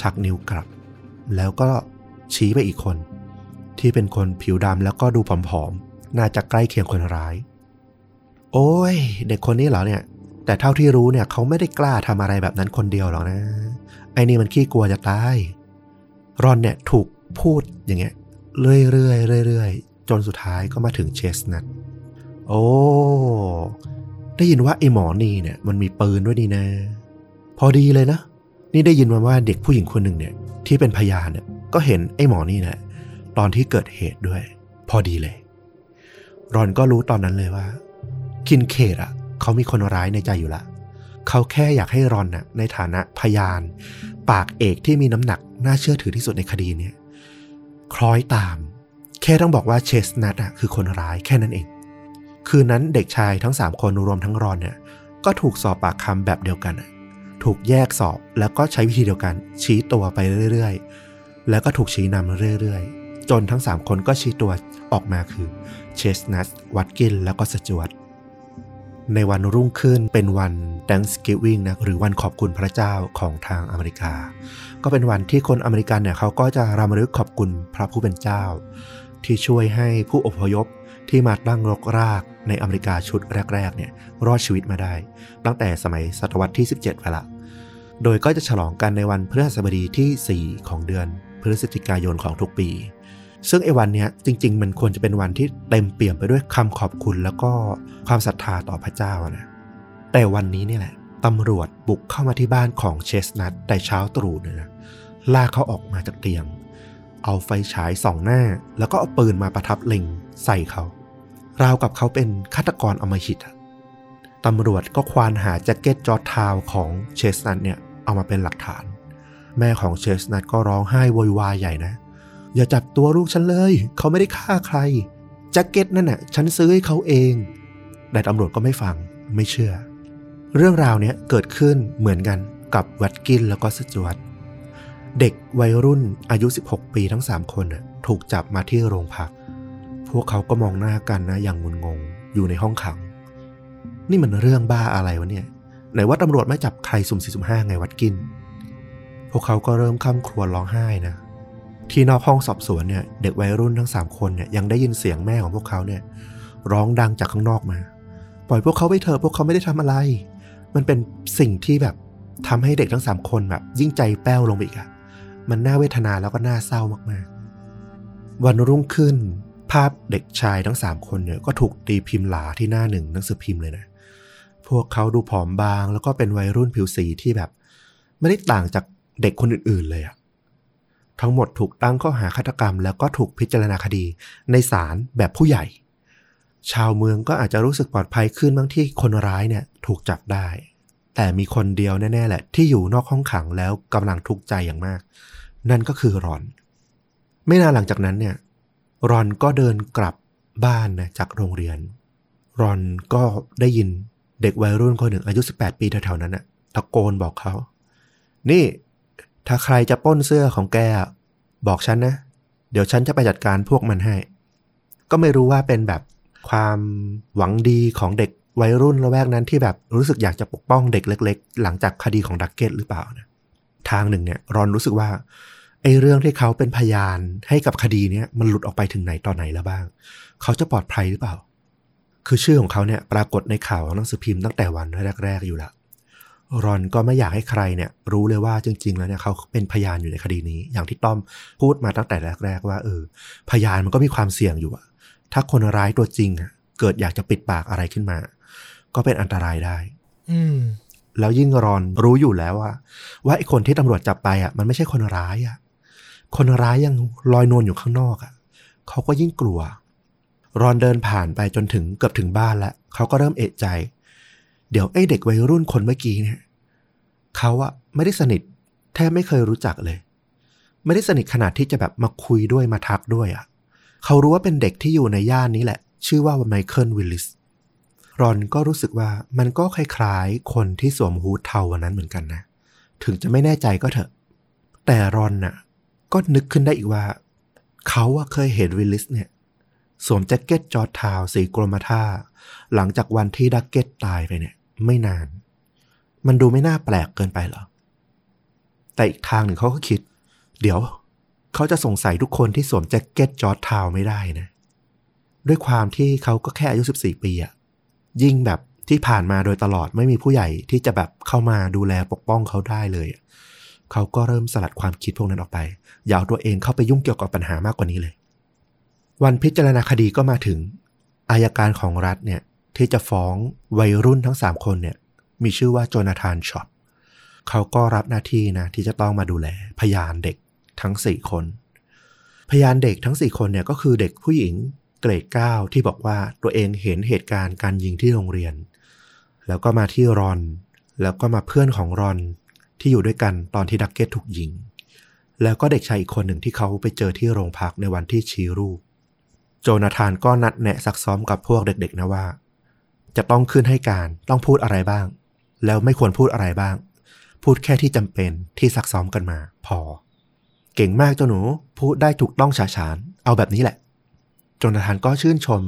ชักนิ้วกลับ แล้วก็ชี้ไปอีกคน ที่เป็นคนผิวดำแล้วก็ดูผอมๆ น่าจะใกล้เคียงคนร้าย โอ้ย เด็กคนนี้เหรอเนี่ย แต่เท่าที่รู้เนี่ยเขาไม่ได้กล้าทำอะไรแบบนั้นคนเดียวหรอกนะ ไอ้นี่มันขี้กลัวจะตาย รอนเนี่ยถูกพูดอย่างเงี้ย เรื่อยๆเรื่อยๆ จนสุดท้ายก็มาถึงเชสนัทโอ้ ได้ยินว่าไอ้หมอนี่เนี่ย มันมีปืนด้วยนี่นะ พอดีเลยนะ นี่ได้ยินมาว่าเด็กผู้หญิงคนหนึ่งเนี่ย ที่เป็นพยานเนี่ย ก็เห็นไอ้หมอนี่แหละตอนที่เกิดเหตุด้วย พอดีเลย รอนก็รู้ตอนนั้นเลยว่า คินเคดอะเขามีคนร้ายในใจอยู่ละ เขาแค่อยากให้รอนน่ะในฐานะพยาน ปากเอกที่มีน้ำหนักน่าเชื่อถือที่สุดในคดีเนี่ยคล้อยตาม แค่ต้องบอกว่าเชสนัทอะคือคนร้ายแค่นั้นเอง คืนนั้นเด็กชายทั้งสามคนรวมทั้งรอนเนี่ยก็ถูกสอบปากคำแบบเดียวกัน ถูกแยกสอบแล้วก็ใช้วิธีเดียวกัน ชี้ตัวไปเรื่อยๆ แล้วก็ถูกชี้นำเรื่อยๆ จนทั้ง 3 คนก็ชี้ตัวออกมาคือเชสนัทวัตกินแล้วก็สจวต ในวันรุ่งขึ้นเป็นวัน Thanksgiving นะหรือวันขอบคุณพระเจ้าของทางอเมริกา ก็เป็นวันที่คนอเมริกันเนี่ยเขาก็จะรำลึกขอบคุณพระผู้เป็นเจ้า ที่ช่วยให้ผู้อพยพที่มาตั้งรกรากในอเมริกาชุดแรกๆเนี่ยรอดชีวิตมาได้ ตั้งแต่สมัยศตวรรษที่ 17ไปละ โดยก็จะฉลองกันในวันพฤหัสบดีที่ 4 ของเดือนพฤศจิกายนของทุกปี ซึ่งไอ้วันเนี้ยจริง ๆ มันควรจะเป็นวันที่เต็มเปี่ยมไปด้วยคำขอบคุณแล้วก็ความศรัทธาต่อพระเจ้านะแต่วันนี้นี่แหละตำรวจบุกเข้ามาที่บ้านของเชสนัทแต่เช้าตรู่เนี่ยนะลากเขาออกมาจากเตียง เอาไฟฉายส่องหน้า แล้วก็เอาปืนมาประทับเล็งใส่เขา ราวกับเขาเป็นฆาตกรอมหิตตำรวจก็ควานหาแจ็คเก็ตจอร์จทาวน์ของเชสนัทเนี่ยเอามาเป็นหลักฐาน แม่ของเชสนัทก็ร้องไห้โวยวายใหญ่นะ อย่าจับตัวลูกฉันเลย เขาไม่ได้ฆ่าใครแจ็คเก็ตนั่นน่ะ ฉันซื้อให้เขาเอง แต่ตำรวจก็ไม่ฟังไม่เชื่อ เรื่องราวเนี้ยเกิดขึ้นเหมือนกันกับวัตกินแล้วก็สจวตเด็กวัยรุ่นอายุ 16 ปีทั้ง 3 คนน่ะถูกจับมาที่โรงพัก พวกเขาก็มองหน้ากันนะอย่างงุนงงอยู่ในห้องขัง นี่มันเรื่องบ้าอะไรวะเนี่ย ไหนว่าตำรวจไม่จับใครสุ่มสี่สุ่มห้าไงวัดกิน พวกเขาก็เริ่มข้ามครวญร้องไห้นะ ที่นอกห้องสอบสวนเนี่ยเด็กวัยรุ่นทั้งสามคนเนี่ยยังได้ยินเสียงแม่ของพวกเขาเนี่ยร้องดังจากข้างนอกมา ปล่อยพวกเขาไปเถอะพวกเขาไม่ได้ทำอะไร มันเป็นสิ่งที่แบบทำให้เด็กทั้งสามคนแบบยิ่งใจแป้วลงไปอีกอะมันน่าเวทนาแล้วก็น่าเศร้ามากๆ วันรุ่งขึ้น ภาพเด็กชายทั้งสามคนเนี่ยก็ถูกตีพิมพ์หลาที่หน้าหนึ่งหนังสือพิมพ์เลยนะพวกเขาดูผอมบาง แล้วก็เป็นวัยรุ่นผิวสีที่แบบ ไม่ได้ต่างจากเด็กคนอื่นๆเลยอะ ทั้งหมดถูกตั้งข้อหาฆาตกรรม แล้วก็ถูกพิจารณาคดีในศาลแบบผู้ใหญ่ ชาวเมืองก็อาจจะรู้สึกปลอดภัยขึ้นบางที่คนร้ายเนี่ยถูกจับได้ แต่มีคนเดียวแน่ๆแหละ ที่อยู่นอกห้องขังแล้วกำลังทุกข์ใจอย่างมาก นั่นก็คือรอน ไม่นานหลังจากนั้นเนี่ยรอนก็เดินกลับบ้านนะจากโรงเรียน รอนก็ได้ยินเด็กวัยรุ่นคนหนึ่งอายุ 18 ปีแถวๆนั้นน่ะตะโกนบอกเขา นี่ ถ้าใครจะป้นเสื้อของแกบอกฉันนะ เดี๋ยวฉันจะไปจัดการพวกมันให้ ก็ไม่รู้ว่าเป็นแบบความหวังดีของเด็กวัยรุ่นละแวกนั้นที่แบบรู้สึกอยากจะปกป้องเด็กเล็ก ๆ หลังจากคดีของดักเก็ตหรือเปล่านะทางหนึ่งเนี่ยรอนรู้สึกว่าไอ้เรื่องที่เขาเป็นพยานให้กับคดีเนี้ยมันหลุดออกไปถึงไหนตอนไหนแล้วบ้าง เขาจะปลอดภัยหรือเปล่า คือชื่อของเขาเนี่ยปรากฏในข่าวหนังสือพิมพ์ตั้งแต่วันแรก ๆ อยู่แล้ว รอนก็ไม่อยากให้ใครเนี่ยรู้เลยว่าจริง ๆ แล้วเนี่ยเขาเป็นพยานอยู่ในคดีนี้ อย่างที่ต้อมพูดมาตั้งแต่แรก ๆ ว่าเออ พยานมันก็มีความเสี่ยงอยู่อะถ้าคนร้ายตัวจริงอะเกิดอยากจะปิดปากอะไรขึ้นมา ก็เป็นอันตรายได้ อืมแล้วยิ่งรอนรู้อยู่แล้วว่า ว่าไอ้คนที่ตำรวจจับไปอะ มันไม่ใช่คนร้ายอะ คนร้ายยังลอยนวลอยู่ข้างนอกอะเขาก็ยิ่งกลัว รอนเดินผ่านไปจนถึงเกือบถึงบ้านแล้วเขาก็เริ่มเอะใจ เดี๋ยวไอ้เด็กวัยรุ่นคนเมื่อกี้เนี่ยเขาอะไม่ได้สนิทแทบไม่เคยรู้จักเลย ไม่ได้สนิทขนาดที่จะแบบมาคุยด้วยมาทักด้วยอะเขารู้ว่าเป็นเด็กที่อยู่ในย่านนี้แหละ ชื่อว่าไมเคิลวิลลิสรอนก็รู้สึกว่ามันก็คล้ายๆ คนที่สวมฮู้ดเทาวันนั้นเหมือนกันนะ ถึงจะไม่แน่ใจก็เถอะ แต่รอนน่ะ ก็นึกขึ้นได้อีกว่า เขาอะเคยเห็นวิลลิสเนี่ย สวมแจ็คเก็ตจอร์จทาวน์สีกรมท่า หลังจากวันที่ดักเก็ตตายไปเนี่ย ไม่นาน มันดูไม่น่าแปลกเกินไปหรอ แต่อีกทางหนึ่งเขาก็คิด เดี๋ยวเขาจะสงสัยทุกคนที่สวมแจ็คเก็ตจอร์จทาวน์ไม่ได้นะ ด้วยความที่เขาก็แค่อายุ 14 ปีอะยิ่งแบบที่ผ่านมาโดยตลอดไม่มีผู้ใหญ่ที่จะแบบเข้ามาดูแลปกป้องเขาได้เลย เขาก็เริ่มสลัดความคิดพวกนั้นออกไป อย่าเอาตัวเองเข้าไปยุ่งเกี่ยวกับปัญหามากกว่านี้เลย วันพิจารณาคดีก็มาถึง อายการของรัฐเนี่ย ที่จะฟ้องวัยรุ่นทั้ง 3 คนเนี่ยมีชื่อว่าโจนาธานช็อตเขาก็รับหน้าที่นะที่จะต้องมาดูแลพยานเด็กทั้ง 4 คน พยานเด็กทั้ง 4 คนเนี่ยก็คือเด็กผู้หญิงเกรด9ที่บอกว่าตัวเองเห็นเหตุการณ์การยิงที่โรงเรียน แล้วก็มาที่รอน แล้วก็มาเพื่อนของรอนที่อยู่ด้วยกันตอนที่ดักเก็ตถูกยิง แล้วก็เด็กชายอีกคนหนึ่งที่เขาไปเจอที่โรงพักในวันที่ชี้รูป โจนาธานก็นัดแนะซักซ้อมกับพวกเด็กๆนะว่า จะต้องขึ้นให้การต้องพูดอะไรบ้าง แล้วไม่ควรพูดอะไรบ้าง พูดแค่ที่จำเป็นที่ซักซ้อมกันมา พอ เก่งมากเจ้าหนู พูดได้ถูกต้องฉาฉาน เอาแบบนี้แหละจนาธานก็ชื่นชม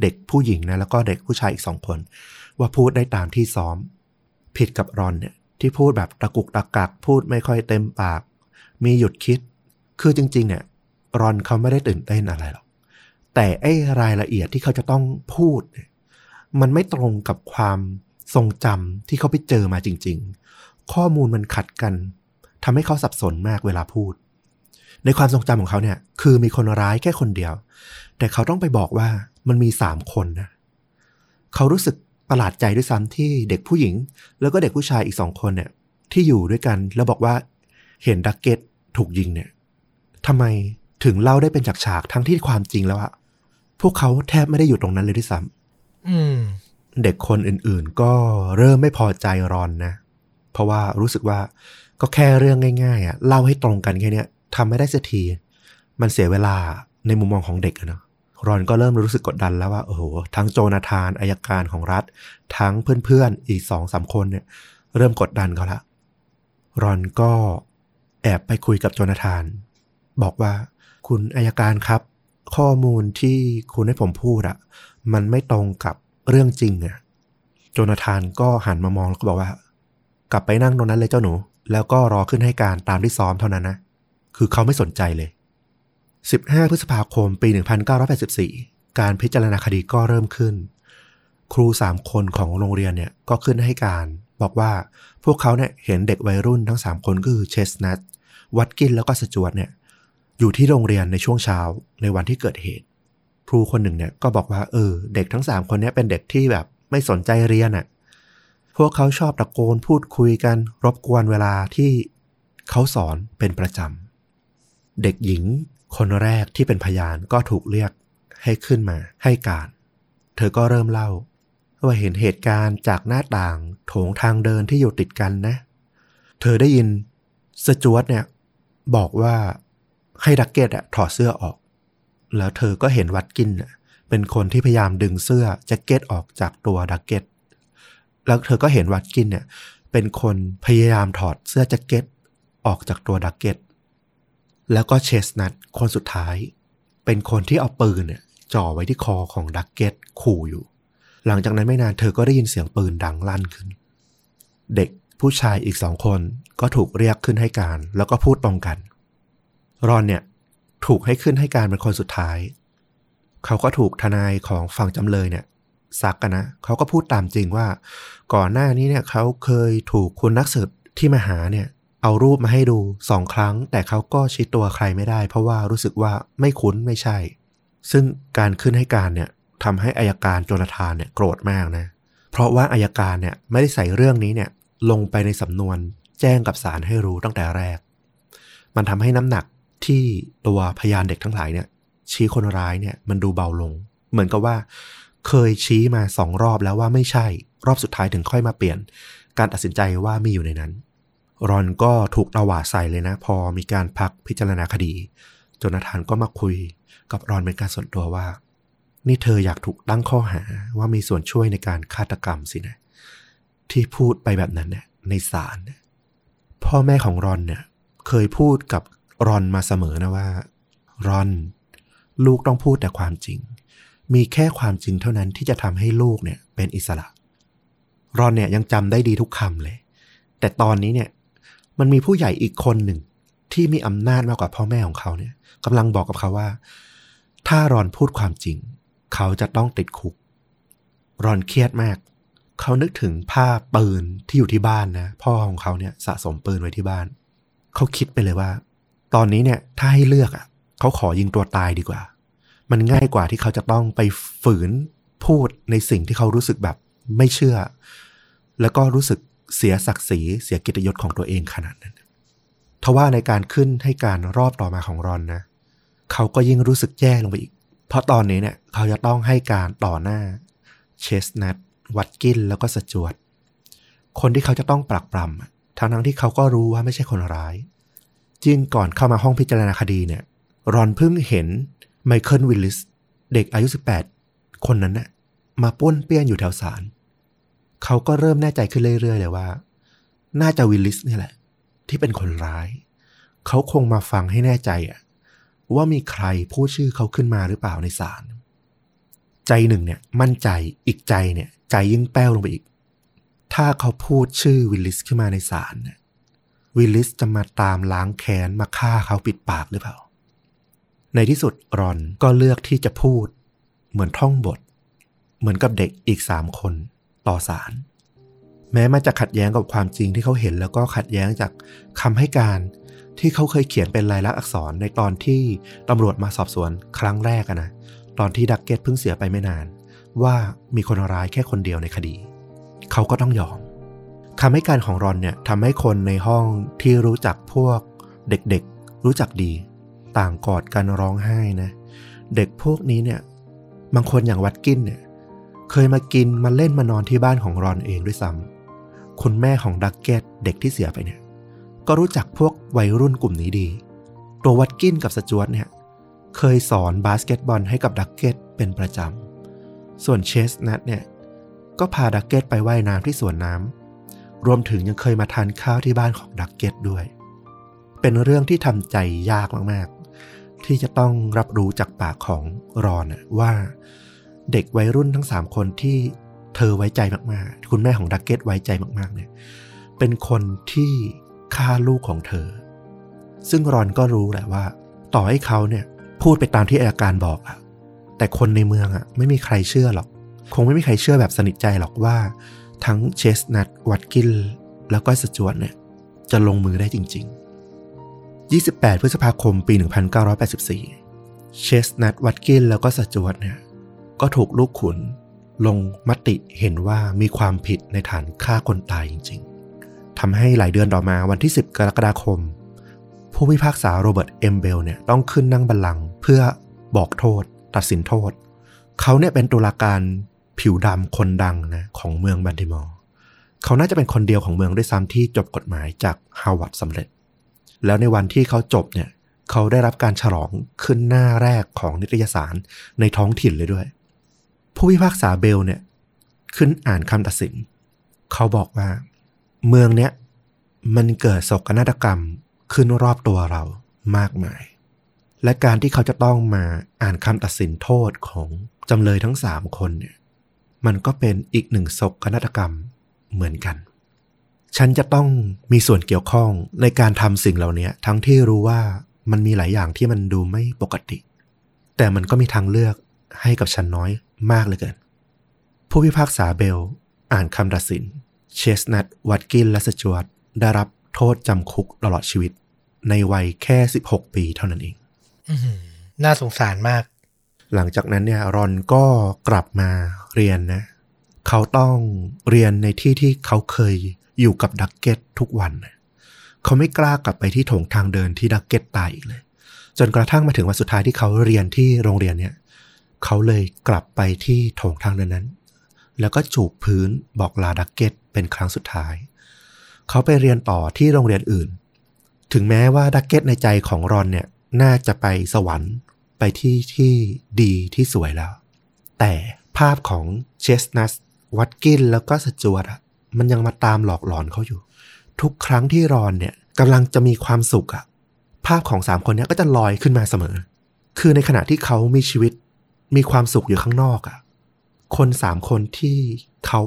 เด็กผู้หญิงนะแล้วก็เด็กผู้ชายอีกสองคน ว่าพูดได้ตามที่ซ้อม ผิดกับรอนเนี่ยที่พูดแบบตะกุกตะกักพูดไม่ค่อยเต็มปาก มีหยุดคิด คือจริง ๆ เนี่ย รอนเขาไม่ได้ตื่นเต้นอะไรหรอกแต่ไอ้รายละเอียดที่เขาจะต้องพูดเนี่ย มันไม่ตรงกับความทรงจำที่เขาไปเจอมาจริง ๆ ข้อมูลมันขัดกันทำให้เขาสับสนมากเวลาพูด ในความทรงจำของเขาเนี่ย คือมีคนร้ายแค่คนเดียว แต่เขาต้องไปบอกว่ามันมีสามคนนะเขารู้สึกประหลาดใจด้วยซ้ำที่เด็กผู้หญิง แล้วก็เด็กผู้ชายอีกสองคนเนี่ย ที่อยู่ด้วยกันแล้วบอกว่าเห็นดักเก็ตถูกยิงเนี่ยทำไมถึงเล่าได้เป็นฉากๆทั้งที่ความจริงแล้วอะพวกเขาแทบไม่ได้อยู่ตรงนั้นเลยด้วยซ้ำ เด็กคนอื่นๆ ก็เริ่มไม่พอใจรอนนะ เพราะว่ารู้สึกว่าก็แค่เรื่องง่ายๆอะเล่าให้ตรงกันแค่เนี้ยทำไม่ได้สักที มันเสียเวลาในมุมมองของเด็กเนาะรอนก็เริ่มรู้สึกกดดันแล้วว่าโอ้โหทั้งโจนาธานอายการของรัฐ ทั้งเพื่อนๆอีกสองสามคนเนี่ย เริ่มกดดันเขาละรอนก็แอบไปคุยกับโจนาธาน บอกว่าคุณอายการครับ ข้อมูลที่คุณให้ผมพูดอะ มันไม่ตรงกับเรื่องจริงอะโจนาธานก็หันมามองแล้วก็บอกว่า กลับไปนั่งตรงนั้นเลยเจ้าหนู แล้วก็รอขึ้นให้การตามที่ซ้อมเท่านั้นนะ คือเขาไม่สนใจเลย 15 พฤษภาคมปี 1984 การพิจารณาคดีก็เริ่มขึ้น ครู3คนของโรงเรียนเนี่ยก็ขึ้นให้การ บอกว่าพวกเขาเนี่ยเห็นเด็กวัยรุ่นทั้ง 3 คนก็คือเชสนัทวัตกินแล้วก็สจวตเนี่ยอยู่ที่โรงเรียนในช่วงเช้าในวันที่เกิดเหตุ ครูคนหนึ่งเนี่ยก็บอกว่าเออ เด็กทั้ง3คนนี้เป็นเด็กที่แบบไม่สนใจเรียนอะ่ะพวกเขาชอบตะโกนพูดคุยกัน รบกวนเวลาที่เขาสอนเป็นประจำเด็กหญิงคนแรกที่เป็นพยานก็ถูกเรียกให้ขึ้นมาให้การ เธอก็เริ่มเล่า ว่าเห็นเหตุการณ์จากหน้าต่างโถงทางเดินที่อยู่ติดกันนะ เธอได้ยินสจวตเนี่ยบอกว่าให้ดักเก็ตอะถอดเสื้อออก แล้วเธอก็เห็นวัตกินส์เป็นคนที่พยายามดึงเสื้อแจ็คเก็ตออกจากตัวดักเก็ต แล้วเธอก็เห็นวัตกินส์เนี่ย เป็นคนพยายามถอดเสื้อแจ็คเก็ตออกจากตัวดักเก็ต แล้วก็เชสนัทคนสุดท้าย เป็นคนที่เอาปืนเนี่ยจ่อไว้ที่คอของดักเก็ตขู่อยู่ หลังจากนั้นไม่นานเธอก็ได้ยินเสียงปืนดังลั่นขึ้น เด็กผู้ชายอีกสองคนก็ถูกเรียกขึ้นให้การ แล้วก็พูดตรงกัน รอนเนี่ย ถูกให้ขึ้นให้การเป็นคนสุดท้าย เขาก็ถูกทนายของฝั่งจำเลยเนี่ยซักกันนะเขาก็พูดตามจริงว่า ก่อนหน้านี้เนี่ยเขาเคยถูกคุณนักสืบที่มาหาเนี่ย เอารูปมาให้ดูสองครั้ง แต่เขาก็ชี้ตัวใครไม่ได้ เพราะว่ารู้สึกว่าไม่คุ้นไม่ใช่ ซึ่งการขึ้นให้การเนี่ยทำให้อายการโจนาธานเนี่ยโกรธมากนะ เพราะว่าอายการเนี่ยไม่ได้ใส่เรื่องนี้เนี่ยลงไปในสำนวนแจ้งกับศาลให้รู้ตั้งแต่แรก มันทำให้น้ำหนัก ที่ตัวพยานเด็กทั้งหลายเนี่ย ชี้คนร้ายเนี่ยมันดูเบาลง เหมือนกับว่า เคยชี้มาสองรอบแล้วว่าไม่ใช่ รอบสุดท้ายถึงค่อยมาเปลี่ยน การตัดสินใจว่ามีอยู่ในนั้น รอนก็ถูกตวาดใส่เลยนะ พอมีการพักพิจารณาคดีจนาธานก็มาคุยกับรอนเป็นการส่วนตัวว่า นี่เธออยากถูกตั้งข้อหาว่ามีส่วนช่วยในการฆาตกรรมสินะ ที่พูดไปแบบนั้นเนี่ยในศาลพ่อแม่ของรอนเนี่ยเคยพูดกับ รอนมาเสมอนะว่า รอน ลูกต้องพูดแต่ความจริง มีแค่ความจริงเท่านั้นที่จะทำให้ลูกเนี่ยเป็นอิสระ รอนเนี่ยยังจำได้ดีทุกคำเลย แต่ตอนนี้เนี่ย มันมีผู้ใหญ่อีกคนหนึ่ง ที่มีอำนาจมากกว่าพ่อแม่ของเขาเนี่ยกำลังบอกกับเขาว่า ถ้ารอนพูดความจริง เขาจะต้องติดคุก รอนเครียดมากเขานึกถึงภาพปืนที่อยู่ที่บ้านนะ พ่อของเขาเนี่ยสะสมปืนไว้ที่บ้าน เขาคิดไปเลยว่า ตอนนี้เนี่ยถ้าให้เลือกอะเขาขอยิงตัวตายดีกว่า มันง่ายกว่าที่เขาจะต้องไปฝืนพูดในสิ่งที่เขารู้สึกแบบไม่เชื่อ แล้วก็รู้สึกเสียศักดิ์ศรีเสียกิตยศของตัวเองขนาดนั้นทว่าในการขึ้นให้การรอบต่อมาของรอนนะ เขาก็ยิ่งรู้สึกแย่ลงไปอีก เพราะตอนนี้เนี่ย เขาจะต้องให้การต่อหน้า เชสนัทวัตกินแล้วก็สจวตคนที่เขาจะต้องปรักปรำทั้งทั้งที่เขาก็รู้ว่าไม่ใช่คนร้าย จิงก่อนเข้ามาห้องพิจารณาคดีเนี่ย รอนเพิ่งเห็นไมเคิลวิลลิส เด็กอายุ 18 คนนั้นน่ะมาป้วนเปี้ยนอยู่แถวศาลเขาก็เริ่มแน่ใจขึ้นเรื่อยๆเลยว่า น่าจะวิลลิสนี่แหละ ที่เป็นคนร้าย เขาคงมาฟังให้แน่ใจอะว่ามีใครพูดชื่อเขาขึ้นมาหรือเปล่าในศาลใจหนึ่งเนี่ยมั่นใจอีกใจเนี่ย ใจยิ่งแป้วลงไปอีก ถ้าเขาพูดชื่อวิลลิสขึ้นมาในศาลเนี่ย วิลลิสจะมาตามล้างแค้นมาฆ่าเขาปิดปากหรือเปล่า ในที่สุดรอนก็เลือกที่จะพูด เหมือนท่องบท เหมือนกับเด็กอีกสามคนต่อศาลแม้มันจะขัดแย้งกับความจริงที่เขาเห็นแล้วก็ขัดแย้งจากคำให้การที่เขาเคยเขียนเป็นลายลักษณ์อักษรในตอนที่ตำรวจมาสอบสวนครั้งแรกนะตอนที่ดักเก็ตเพิ่งเสียไปไม่นาน ว่ามีคนร้ายแค่คนเดียวในคดี เขาก็ต้องยอม คำให้การของรอนเนี่ยทำให้คนในห้องที่รู้จักพวกเด็กๆรู้จักดี ต่างกอดกันร้องไห้นะ เด็กพวกนี้เนี่ย บางคนอย่างวัดกินเนี่ยเคยมากินมาเล่นมานอนที่บ้านของรอนเองด้วยซ้ำคุณแม่ของดักเก็ตเด็กที่เสียไปเนี่ย ก็รู้จักพวกวัยรุ่นกลุ่มนี้ดี ตัววัดกินกับสจวตเนี่ย เคยสอนบาสเกตบอลให้กับดักเก็ตเป็นประจำส่วนเชสนัทเนี่ย ก็พาดักเก็ตไปว่ายน้ำที่สวนน้ำ รวมถึงยังเคยมาทานข้าวที่บ้านของดักเก็ตด้วย เป็นเรื่องที่ทำใจยากมากๆ ที่จะต้องรับรู้จากปากของรอนว่า เด็กวัยรุ่นทั้งสามคนที่เธอไว้ใจมากๆ คุณแม่ของดักเก็ตไว้ใจมากๆ เนี่ย เป็นคนที่ฆ่าลูกของเธอ ซึ่งรอนก็รู้แหละว่า ต่อให้เขาเนี่ยพูดไปตามที่อาการบอกอะแต่คนในเมืองอะไม่มีใครเชื่อหรอก คงไม่มีใครเชื่อแบบสนิทใจหรอกว่า ทั้งเชสนัทวัตกินแล้วก็สจวตเนี่ยจะลงมือได้จริง ๆ 28 พฤษภาคมปี 1984 เชสนัทวัตกินแล้วก็สจวตเนี่ยก็ถูกลูกขุนลงมติเห็นว่ามีความผิดในฐานฆ่าคนตายจริง ๆทำให้หลายเดือนต่อมาวันที่ 10 กรกฎาคม ผู้พิพากษาโรเบิร์ตเอมเบลเนี่ยต้องขึ้นนั่งบัลลังก์เพื่อบอกโทษ ตัดสินโทษ เขาเนี่ยเป็นตุลาการ ผิวดำคนดังนะของเมืองบัลติมอร์เขาน่าจะเป็นคนเดียวของเมืองด้วยซ้ำที่จบกฎหมายจากฮาร์วาร์ดสำเร็จ แล้วในวันที่เขาจบเนี่ยเขาได้รับการฉลองขึ้นหน้าแรกของนิตยสารในท้องถิ่นเลยด้วย ผู้พิพากษาเบลเนี่ยขึ้นอ่านคำตัดสิน เขาบอกว่า เมืองเนี้ยมันเกิดโศกนาฏกรรมขึ้นรอบตัวเรามากมาย และการที่เขาจะต้องมาอ่านคำตัดสินโทษของจำเลยทั้งสามคนเนี่ย มันก็เป็นอีกหนึ่งศกนาฏกรรมเหมือนกัน ฉันจะต้องมีส่วนเกี่ยวข้องในการทำสิ่งเหล่านี้ทั้งที่รู้ว่ามันมีหลายอย่างที่มันดูไม่ปกติ แต่มันก็มีทางเลือกให้กับฉันน้อยมากเหลือเกิน ผู้พิพากษาเบล อ่านคำตัดสิน เชสนัทวัตกินและสจวตได้รับโทษจำคุกตลอดชีวิต ในวัยแค่ 16 ปีเท่านั้นเองน่าสงสารมาก หลังจากนั้นเนี่ยรอนก็กลับมาเรียนนะ เขาต้องเรียนในที่ที่เขาเคยอยู่กับดักเก็ตทุกวัน เขาไม่กล้ากลับไปที่โถงทางเดินที่ดักเก็ตตายอีกเลย จนกระทั่งมาถึงวันสุดท้ายที่เขาเรียนที่โรงเรียนเนี่ย เขาเลยกลับไปที่โถงทางเดินนั้น แล้วก็จูบพื้นบอกลาดักเก็ตเป็นครั้งสุดท้าย เขาไปเรียนต่อที่โรงเรียนอื่น ถึงแม้ว่าดักเก็ตในใจของรอนเนี่ยน่าจะไปสวรรค์ ไปที่ที่ดีที่สวยแล้ว แต่ภาพของเชสนัสวัตกินแล้วก็สจวตอะมันยังมาตามหลอกหลอนเขาอยู่ ทุกครั้งที่รอนเนี่ยกำลังจะมีความสุขอะภาพของสามคนนี้ก็จะลอยขึ้นมาเสมอ คือในขณะที่เขามีชีวิตมีความสุขอยู่ข้างนอกอะคนสามคนที่เขา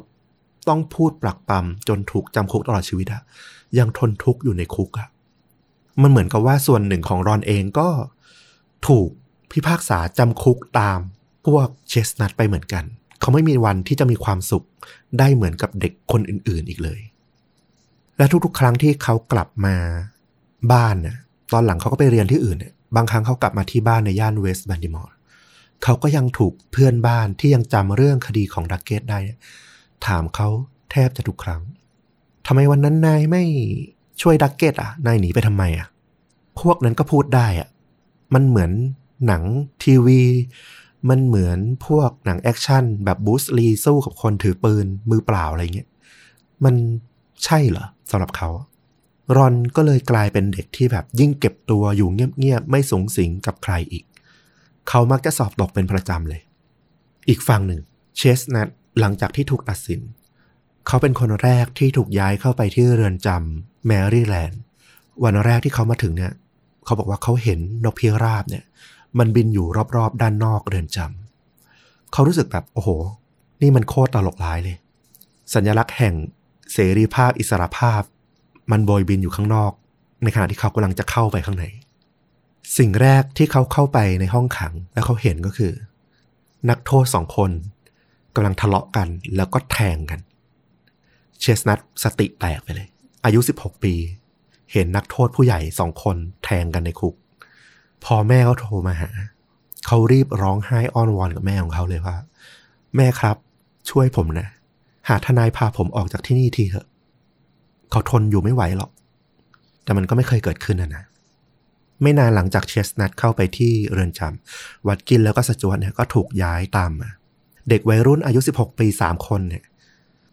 ต้องพูดปลักปำจนถูกจำคุกตลอดชีวิตอะยังทนทุกข์อยู่ในคุกอะมันเหมือนกับว่าส่วนหนึ่งของรอนเองก็ถูก พิพากษาจำคุกตามพวกเชสนัทไปเหมือนกัน เขาไม่มีวันที่จะมีความสุขได้เหมือนกับเด็กคนอื่นๆอีกเลย และทุกๆ ครั้งที่เขากลับมาบ้านน่ะตอนหลังเขาก็ไปเรียนที่อื่นเนี่ยบางครั้งเขากลับมาที่บ้านในย่านเวสต์บันดิมอร์เขาก็ยังถูกเพื่อนบ้านที่ยังจำเรื่องคดีของดักเกตได้ ถามเขาแทบจะทุกครั้งทำไมวันนั้นนายไม่ช่วยดักเกตอะ นายหนีไปทำไมอะ พวกนั้นก็พูดได้อะ มันเหมือน หนังทีวี มันเหมือนพวกหนังแอคชั่นแบบบรูซลีสู้กับคนถือปืนมือเปล่าอะไรเงี้ย มันใช่เหรอสำหรับเขา รอนก็เลยกลายเป็นเด็กที่แบบยิ่งเก็บตัวอยู่เงียบๆ ไม่สุงสิงกับใครอีก เขามักจะสอบตกเป็นประจำเลย อีกฝั่งหนึ่ง เชสนัทหลังจากที่ถูกตัดสิน เขาเป็นคนแรกที่ถูกย้ายเข้าไปที่เรือนจำแมรี่แลนด์วันแรกที่เขามาถึงเนี่ย เขาบอกว่าเขาเห็นนกพิราบเนี่ย มันบินอยู่รอบๆ ด้านนอกเรือนจำเขารู้สึกแบบโอ้โห นี่มันโคตรตลกร้ายเลย สัญลักษณ์แห่งเสรีภาพอิสรภาพ มันโบยบินอยู่ข้างนอก ในขณะที่เขากำลังจะเข้าไปข้างใน สิ่งแรกที่เขาเข้าไปในห้องขังแล้วเขาเห็นก็คือ นักโทษสองคนกำลังทะเลาะกันแล้วก็แทงกัน เชสนัทสติแตกไปเลย อายุ 16 ปี เห็นนักโทษผู้ใหญ่สองคนแทงกันในคุก พอแม่เขาโทรมาหา เขารีบร้องไห้อ้อนวอนกับแม่ของเขาเลยว่า แม่ครับ ช่วยผมนะ หาทนายพาผมออกจากที่นี่ทีเถอะ เขาทนอยู่ไม่ไหวหรอก แต่มันก็ไม่เคยเกิดขึ้นนะนะไม่นานหลังจากเชสนัทเข้าไปที่เรือนจำวัดกินแล้วก็สจวตเนี่ยก็ถูกย้ายตามมา เด็กวัยรุ่นอายุ 16 ปี 3 คนเนี่ย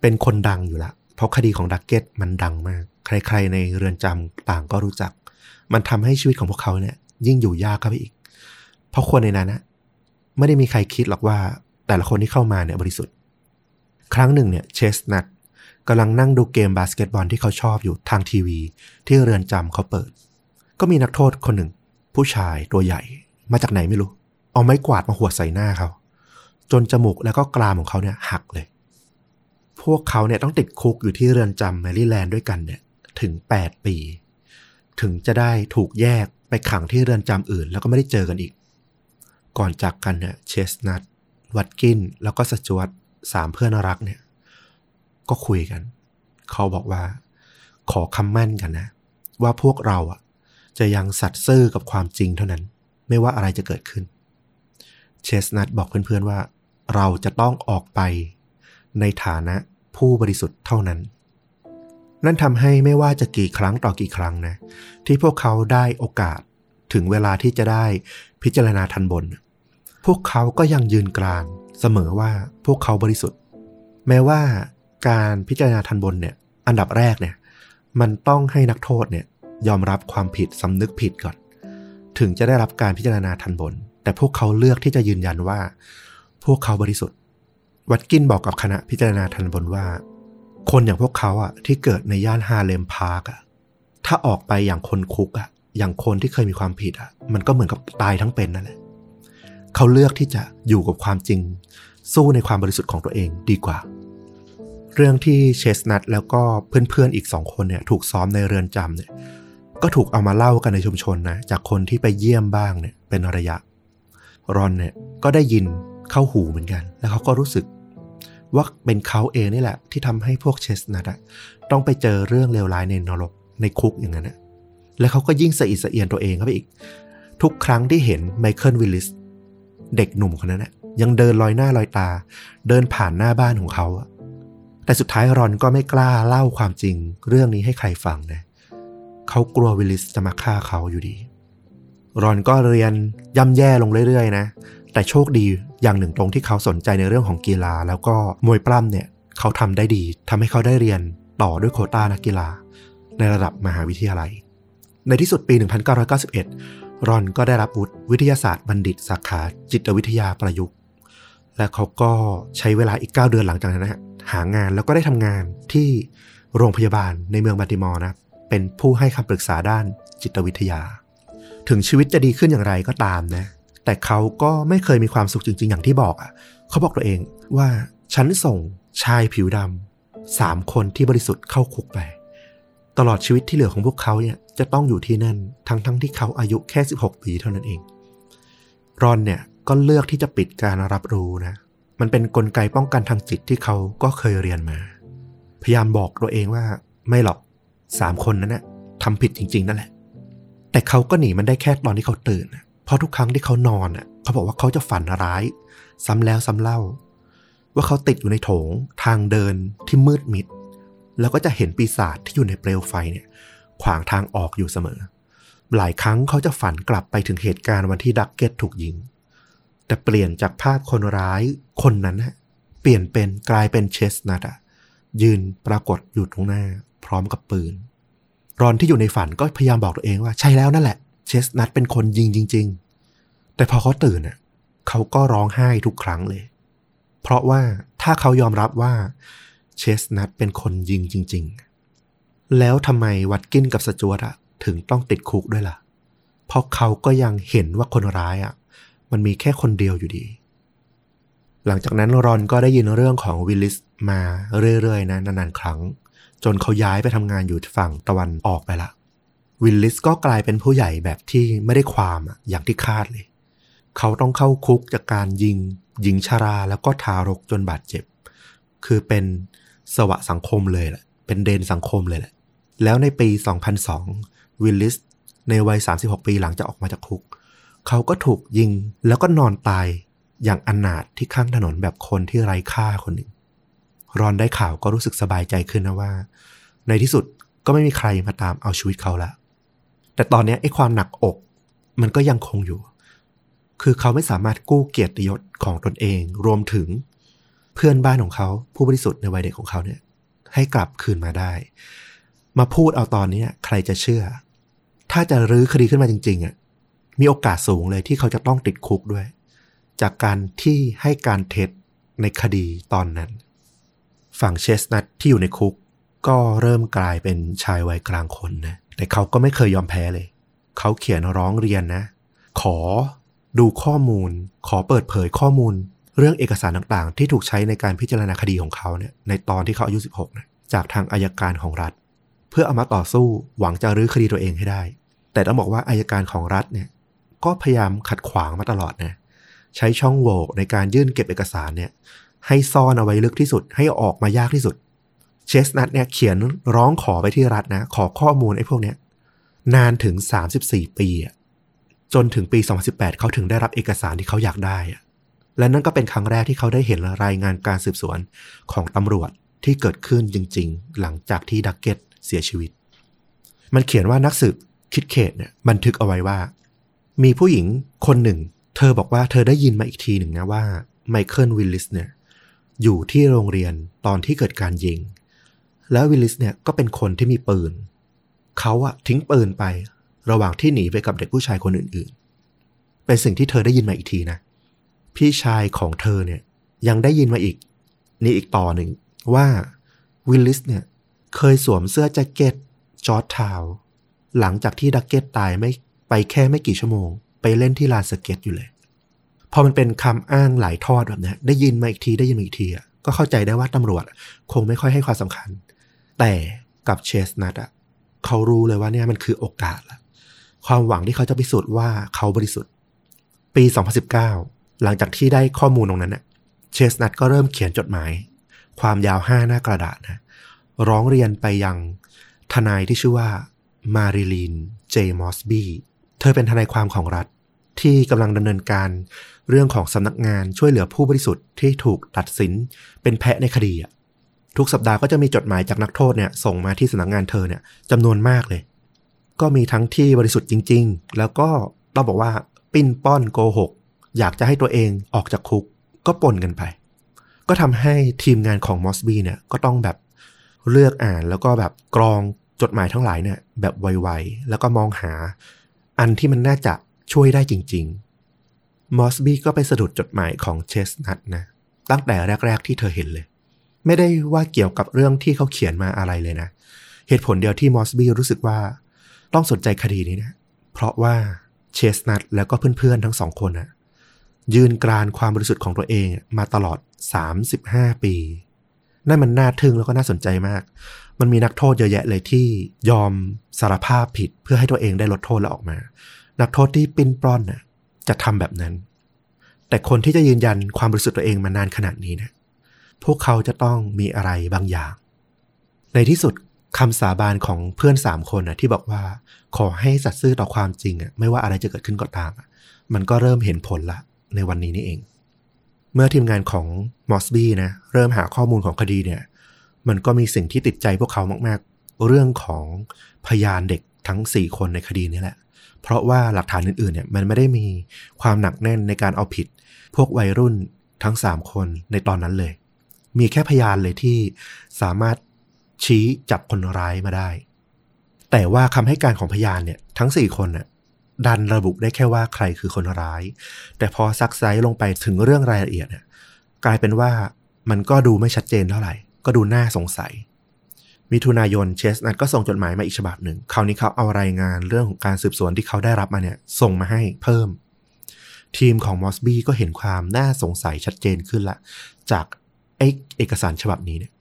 เป็นคนดังอยู่ละ เพราะคดีของดักเก็ตมันดังมาก ใครๆในเรือนจำต่างก็รู้จัก มันทำให้ชีวิตของพวกเขาเนี่ย ยิ่งอยู่ยากเข้าไปอีก เพราะคนในนั้นนะไม่ได้มีใครคิดหรอกว่าแต่ละคนที่เข้ามาเนี่ยบริสุทธิ์ ครั้งหนึ่งเนี่ยเชสนัทกำลังนั่งดูเกมบาสเกตบอลที่เขาชอบอยู่ทางทีวี ที่เรือนจำเขาเปิด ก็มีนักโทษคนหนึ่ง ผู้ชายตัวใหญ่มาจากไหนไม่รู้ เอาไม้กวาดมาหัวใส่หน้าเขา จนจมูกแล้วก็กรามของเขาเนี่ยหักเลย พวกเขาเนี่ยต้องติดคุกอยู่ที่เรือนจำแมรี่แลนด์ด้วยกันเนี่ยถึง 8 ปี ถึงจะได้ถูกแยก ไปขังที่เรือนจำอื่น แล้วก็ไม่ได้เจอกันอีก ก่อนจากกันเนี่ยเชสนัทวัดกิน แล้วก็สจวตสามเพื่อนรักเนี่ย ก็คุยกัน เขาบอกว่า ขอคำมั่นกันนะ ว่าพวกเราอะ จะยังสัตย์ซื่อกับความจริงเท่านั้น ไม่ว่าอะไรจะเกิดขึ้น เชสนัทบอกเพื่อนๆว่า เราจะต้องออกไปในฐานะผู้บริสุทธิ์เท่านั้น นั่นทำให้ไม่ว่าจะกี่ครั้งต่อกี่ครั้งนะ ที่พวกเขาได้โอกาสถึงเวลาที่จะได้พิจารณาทันบน พวกเขาก็ยังยืนกรานเสมอว่าพวกเขาบริสุทธิ์ แม้ว่าการพิจารณาทันบนเนี่ย อันดับแรกเนี่ย มันต้องให้นักโทษเนี่ยยอมรับความผิดสำนึกผิดก่อน ถึงจะได้รับการพิจารณาทันบน แต่พวกเขาเลือกที่จะยืนยันว่า พวกเขาบริสุทธิ์ วัดกินบอกกับคณะพิจารณาทันบนว่า คนอย่างพวกเขาอะที่เกิดในย่านฮาเลมพาร์กอะถ้าออกไปอย่างคนคุกอะอย่างคนที่เคยมีความผิดอะมันก็เหมือนกับตายทั้งเป็นนั่นแหละเขาเลือกที่จะอยู่กับความจริง สู้ในความบริสุทธิ์ของตัวเองดีกว่า เรื่องที่เชสนัทแล้วก็เพื่อนๆอีกสองคนเนี่ย ถูกซ้อมในเรือนจำเนี่ย ก็ถูกเอามาเล่ากันในชุมชนนะจากคนที่ไปเยี่ยมบ้างเนี่ยเป็นระยะ รอนเนี่ยก็ได้ยินเข้าหูเหมือนกัน แล้วเขาก็รู้สึก ว่าเป็นเขาเองนี่แหละ ที่ทำให้พวกเชสนัทต้องไปเจอเรื่องเลวร้ายในนรกในคุกอย่างนั้นนะแล้วเขาก็ยิ่งสะอิดสะเอียนตัวเองเข้าไปอีก ทุกครั้งที่เห็นไมเคิลวิลลิสเด็กหนุ่มคนนั้นนะยังเดินลอยหน้าลอยตา เดินผ่านหน้าบ้านของเขาแต่สุดท้ายรอนก็ไม่กล้าเล่าความจริง เรื่องนี้ให้ใครฟังนะเขากลัววิลลิสจะมาฆ่าเขาอยู่ดี รอนก็เรียนย่ำแย่ลงเรื่อยๆ นะ แต่โชคดีอย่างหนึ่งตรงที่เขาสนใจในเรื่องของกีฬา แล้วก็มวยปล้ำเนี่ยเขาทำได้ดีทำให้เขาได้เรียนต่อด้วยโคต้านักกีฬา ในระดับมหาวิทยาลัย ในที่สุดปี 1991 รอนก็ได้รับวุฒิวิทยาศาสตร์บัณฑิตสาขาจิตวิทยาประยุกต์ และเขาก็ใช้เวลาอีก 9 เดือนหลังจากนั้นนะฮะหางานแล้วก็ได้ทำงานที่โรงพยาบาลในเมืองบัติมอร์นะเป็นผู้ให้คำปรึกษาด้านจิตวิทยา ถึงชีวิตจะดีขึ้นอย่างไรก็ตามนะ แต่เขาก็ไม่เคยมีความสุขจริง ๆ อย่างที่บอกอะ เขาบอกตัวเองว่าฉันส่งชายผิวดำสามคนที่บริสุทธิ์เข้าคุกไป ตลอดชีวิตที่เหลือของพวกเขาเนี่ยจะต้องอยู่ที่นั่นทั้งๆทที่เขาอายุแค่ 16 ปีเท่านั้นเอง รอนเนี่ยก็เลือกที่จะปิดการรับรู้นะ มันเป็นนกลไกป้องกันทางจิตที่เขาก็เคยเรียนมา พยายามบอกตัวเองว่าไม่หรอกสามคนนั้นนะทำผิดจริง ๆ นั่นแหละ แต่เขาก็หนีมันได้แค่ตอนที่เขาตื่นนะ เพราะทุกครั้งที่เขานอนอะ เขาบอกว่าเขาจะฝันร้าย ซ้ำแล้วซ้ำเล่า ว่าเขาติดอยู่ในโถงทางเดินที่มืดมิด แล้วก็จะเห็นปีศาจที่อยู่ในเปลวไฟเนี่ย ขวางทางออกอยู่เสมอ หลายครั้งเขาจะฝันกลับไปถึงเหตุการณ์วันที่ดักเก็ตถูกยิง แต่เปลี่ยนจากภาพคนร้ายคนนั้นนะเปลี่ยนเป็นกลายเป็นเชสนัทอะยืนปรากฏอยู่ตรงหน้า พร้อมกับปืน รอนที่อยู่ในฝันก็พยายามบอกตัวเองว่าใช่แล้วนั่นแหละ เชสนัทเป็นคนยิงจริง ๆ แต่พอเขาตื่นอะเขาก็ร้องไห้ทุกครั้งเลย เพราะว่าถ้าเขายอมรับว่าเชสนัทเป็นคนยิงจริง ๆ แล้วทำไมวัดกินกับสจวตอะถึงต้องติดคุกด้วยล่ะ เพราะเขาก็ยังเห็นว่าคนร้ายอะมันมีแค่คนเดียวอยู่ดี หลังจากนั้นรอนก็ได้ยินเรื่องของวิลลิสมาเรื่อยๆนะนานๆครั้ง จนเขาย้ายไปทำงานอยู่ฝั่งตะวันออกไปละ วิลลิสก็กลายเป็นผู้ใหญ่แบบที่ไม่ได้ความอะอย่างที่คาดเลย เขาต้องเข้าคุกจากการยิงหญิงชาราแล้วก็ทารกจนบาดเจ็บ คือเป็นสวะสังคมเลยแหละ เป็นเดนสังคมเลยแหละ แล้วในปี 2002 วิลลิสในวัย 36 ปีหลังจากออกมาจากคุก เขาก็ถูกยิงแล้วก็นอนตายอย่างอนาถที่ข้างถนนแบบคนที่ไร้ค่าคนหนึ่ง รอนได้ข่าวก็รู้สึกสบายใจขึ้นนะว่า ในที่สุดก็ไม่มีใครมาตามเอาชีวิตเขาละ แต่ตอนนี้ไอ้ความหนักอก มันก็ยังคงอยู่ คือเขาไม่สามารถกู้เกียรติยศของตนเอง รวมถึงเพื่อนบ้านของเขาผู้บริสุทธิ์ในวัยเด็กของเขาเนี่ย ให้กลับคืนมาได้ มาพูดเอาตอนนี้ใครจะเชื่อ ถ้าจะรื้อคดีขึ้นมาจริง ๆอะมีโอกาสสูงเลยที่เขาจะต้องติดคุกด้วย จากการที่ให้การเท็จในคดีตอนนั้น ฝั่งเชสนัทที่อยู่ในคุกก็เริ่มกลายเป็นชายวัยกลางคนนะ แต่เขาก็ไม่เคยยอมแพ้เลย เขาเขียนร้องเรียนนะ ขอดูข้อมูล ขอเปิดเผยข้อมูล เรื่องเอกสารต่างๆ ที่ถูกใช้ในการพิจารณาคดีของเขาเนี่ยในตอนที่เขาอายุ 16นะจากทางอายการของรัฐ เพื่อเอามาต่อสู้หวังจะรื้อคดีตัวเองให้ได้ แต่ต้องบอกว่าอายการของรัฐเนี่ยก็พยายามขัดขวางมาตลอดนะใช้ช่องโหว่ในการยื่นเก็บเอกสารเนี่ยให้ซ่อนเอาไว้ลึกที่สุด ให้ออกมายากที่สุด เชสนัทเนี่ยเขียนร้องขอไปที่รัฐนะ ขอข้อมูลไอ้พวกเนี้ยนานถึง 34 ปีจนถึงปี 2018 เขาถึงได้รับเอกสารที่เขาอยากได้ และนั่นก็เป็นครั้งแรกที่เขาได้เห็นรายงานการสืบสวนของตำรวจที่เกิดขึ้นจริง ๆ หลังจากที่ดักเก็ตเสียชีวิต มันเขียนว่านักสืบคิดเขตเนี่ยบันทึกเอาไว้ว่า มีผู้หญิงคนหนึ่ง เธอบอกว่าเธอได้ยินมาอีกทีหนึ่งนะว่าไมเคิลวิลลิสเนี่ยอยู่ที่โรงเรียนตอนที่เกิดการยิง แล้ววิลลิสเนี่ยก็เป็นคนที่มีปืน เขาอะทิ้งปืนไประหว่างที่หนีไปกับเด็กผู้ชายคนอื่นๆ เป็นสิ่งที่เธอได้ยินมาอีกทีนะ พี่ชายของเธอเนี่ยยังได้ยินมาอีก นี่อีกต่อหนึ่งว่าวิลลิสเนี่ยเคยสวมเสื้อแจ็คเก็ตจอร์จทาวน์หลังจากที่ดักเก็ตตายไม่ไปแค่ไม่กี่ชั่วโมง ไปเล่นที่ลานสเก็ตอยู่เลย พอมันเป็นคำอ้างหลายทอดแบบนี้ได้ยินมาอีกทีได้ยินมาอีกทีอะก็เข้าใจได้ว่าตำรวจคงไม่ค่อยให้ความสำคัญ แต่กับเชสนัทอะเขารู้เลยว่าเนี่ยมันคือโอกาสและความหวังที่เขาจะพิสูจน์ว่าเขาบริสุทธิ์ ปี 2019 หลังจากที่ได้ข้อมูลตรงนั้นน่ะเชสนัทก็เริ่มเขียนจดหมาย ความยาวห้าหน้ากระดาษนะร้องเรียนไปยังทนายที่ชื่อว่ามาริลีนเจมอสบีเธอเป็นทนายความของรัฐที่กำลังดำเนินการเรื่องของสำนักงานช่วยเหลือผู้บริสุทธิ์ที่ถูกตัดสินเป็นแพะในคดีอะ ทุกสัปดาห์ก็จะมีจดหมายจากนักโทษเนี่ยส่งมาที่สำนักงานเธอเนี่ยจำนวนมากเลย ก็มีทั้งที่บริสุทธิ์จริง ๆ แล้วก็ต้องบอกว่าปิ้นป้อนโกหก อยากจะให้ตัวเองออกจากคุกก็ปนกันไป ก็ทำให้ทีมงานของมอสบีเนี่ยก็ต้องแบบเลือกอ่านแล้วก็แบบกรองจดหมายทั้งหลายเนี่ยแบบไวๆ แล้วก็มองหาอันที่มันน่าจะช่วยได้จริง ๆ มอสบี้ก็ไปสะดุดจดหมายของเชสนัทนะ ตั้งแต่แรก ๆ ที่เธอเห็นเลย ไม่ได้ว่าเกี่ยวกับเรื่องที่เขาเขียนมาอะไรเลยนะ เหตุผลเดียวที่มอสบี้รู้สึกว่าต้องสนใจคดีนี้นะ เพราะว่าเชสนัทแล้วก็เพื่อนๆทั้งสองคนนะยืนกรานความบริสุทธิ์ของตัวเองมาตลอด 35 ปี นั่นมันน่าทึ่งแล้วก็น่าสนใจมาก มันมีนักโทษเยอะแยะเลยที่ยอมสารภาพผิดเพื่อให้ตัวเองได้ลดโทษแล้วออกมา นักโทษที่ปิ้นปล้อนน่ะจะทำแบบนั้น แต่คนที่จะยืนยันความบริสุทธิ์ตัวเองมานานขนาดนี้นะ พวกเขาจะต้องมีอะไรบางอย่าง ในที่สุดคำสาบานของเพื่อนสามคนนะที่บอกว่า ขอให้สัตย์ซื่อต่อความจริงอะไม่ว่าอะไรจะเกิดขึ้นก็ตามอะมันก็เริ่มเห็นผลละในวันนี้นี่เอง เมื่อทีมงานของมอสบี้นะเริ่มหาข้อมูลของคดีเนี่ย มันก็มีสิ่งที่ติดใจพวกเขามากๆ เรื่องของพยานเด็กทั้ง4คนในคดีนี้แหละ เพราะว่าหลักฐานอื่นๆเนี่ยมันไม่ได้มีความหนักแน่นในการเอาผิด พวกวัยรุ่นทั้ง3คนในตอนนั้นเลย มีแค่พยานเลยที่สามารถชี้จับคนร้ายมาได้ แต่ว่าคำให้การของพยานเนี่ยทั้ง4คนน่ะดันระบุได้แค่ว่าใครคือคนร้าย แต่พอซักไซส์ลงไปถึงเรื่องรายละเอียดเนี่ยกลายเป็นว่ามันก็ดูไม่ชัดเจนเท่าไหร่ ก็ดูน่าสงสัย มิถุนายนเชสนัทก็ส่งจดหมายมาอีกฉบับหนึ่ง คราวนี้เขาเอารายงานเรื่องของการสืบสวนที่เขาได้รับมาเนี่ยส่งมาให้เพิ่ม ทีมของมอสบี้ก็เห็นความน่าสงสัยชัดเจนขึ้นละ จาก ไอเอกสารฉบับนี้เนี่ย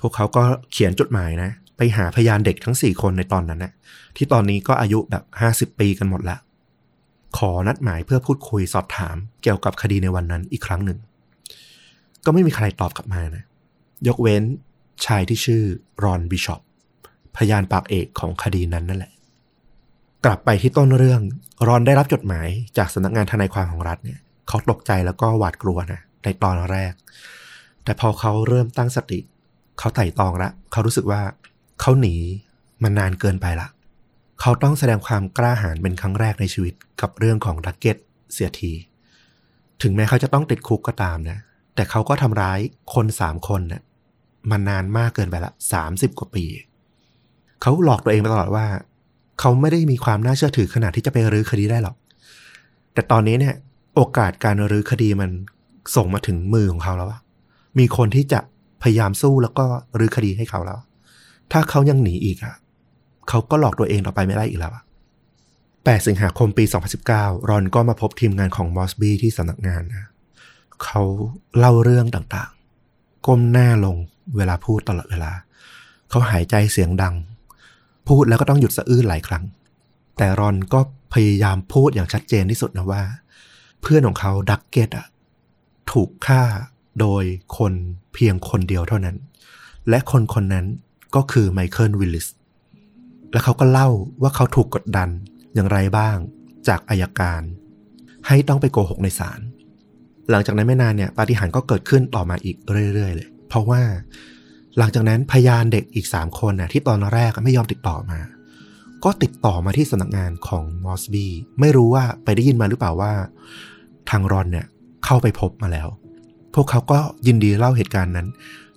พวกเขาก็เขียนจดหมายนะ ไปหาพยานเด็กทั้ง4คนในตอนนั้นนะที่ตอนนี้ก็อายุแบบ50ปีกันหมดละขอนัดหมายเพื่อพูดคุยสอบถามเกี่ยวกับคดีในวันนั้นอีกครั้งหนึ่ง ก็ไม่มีใครตอบกลับมานะ ยกเว้นชายที่ชื่อรอนบิชอปพยานปากเอกของคดีนั้นนั่นแหละ กลับไปที่ต้นเรื่อง รอนได้รับจดหมายจากสำนักงานทนายความของรัฐเนี่ย เขาตกใจแล้วก็หวาดกลัวนะในตอนแรก แต่พอเขาเริ่มตั้งสติ เขาไต่ตองละ เขารู้สึกว่า เขาหนีมานนานเกินไปละ เขาต้องแสดงความกล้าหาญเป็นครั้งแรกในชีวิตกับเรื่องของดักเก็ตเสียที ถึงแม้เขาจะต้องติดคุกก็ตามนะ แต่เขาก็ทำร้ายคนสามคนนะ่ะมานานมากเกินไปละสามสิบกว่าปี เขาหลอกตัวเองมาตลอดว่า เขาไม่ได้มีความน่าเชื่อถือขนาดที่จะไปรื้อคดีได้หรอก แต่ตอนนี้เนี่ย โอกาสการรื้อคดีมันส่งมาถึงมือของเขาแล้วอะ มีคนที่จะพยายามสู้แล้วก็รื้อคดีให้เขาแล้ว ถ้าเขายังหนีอีกอะเขาก็หลอกตัวเองต่อไปไม่ได้อีกแล้วอะ8สิงหาคมปี 2019 รอนก็มาพบทีมงานของมอสบี้ที่สำนักงานนะ เขาเล่าเรื่องต่างๆ ก้มหน้าลงเวลาพูดตลอดเวลา เขาหายใจเสียงดัง พูดแล้วก็ต้องหยุดสะอื้นหลายครั้ง แต่รอนก็พยายามพูดอย่างชัดเจนที่สุดนะว่า เพื่อนของเขาดักเก็ตอะถูกฆ่า โดยคนเพียงคนเดียวเท่านั้น และคนคนนั้นก็คือไมเคิลวิลลิสและเขาก็เล่าว่าเขาถูกกดดันอย่างไรบ้างจากอัยการ ให้ต้องไปโกหกในศาลหลังจากนั้นไม่นานเนี่ยปาฏิหาริย์ก็เกิดขึ้นต่อมาอีกเรื่อยๆเลย เพราะว่าหลังจากนั้นพยานเด็กอีก3คนนะที่ตอนแรกไม่ยอมติดต่อมา ก็ติดต่อมาที่สำนักงานของมอสบีไม่รู้ว่าไปได้ยินมาหรือเปล่าว่า ทางรอนเนี่ยเข้าไปพบมาแล้ว พวกเขาก็ยินดีเล่าเหตุการณ์นั้น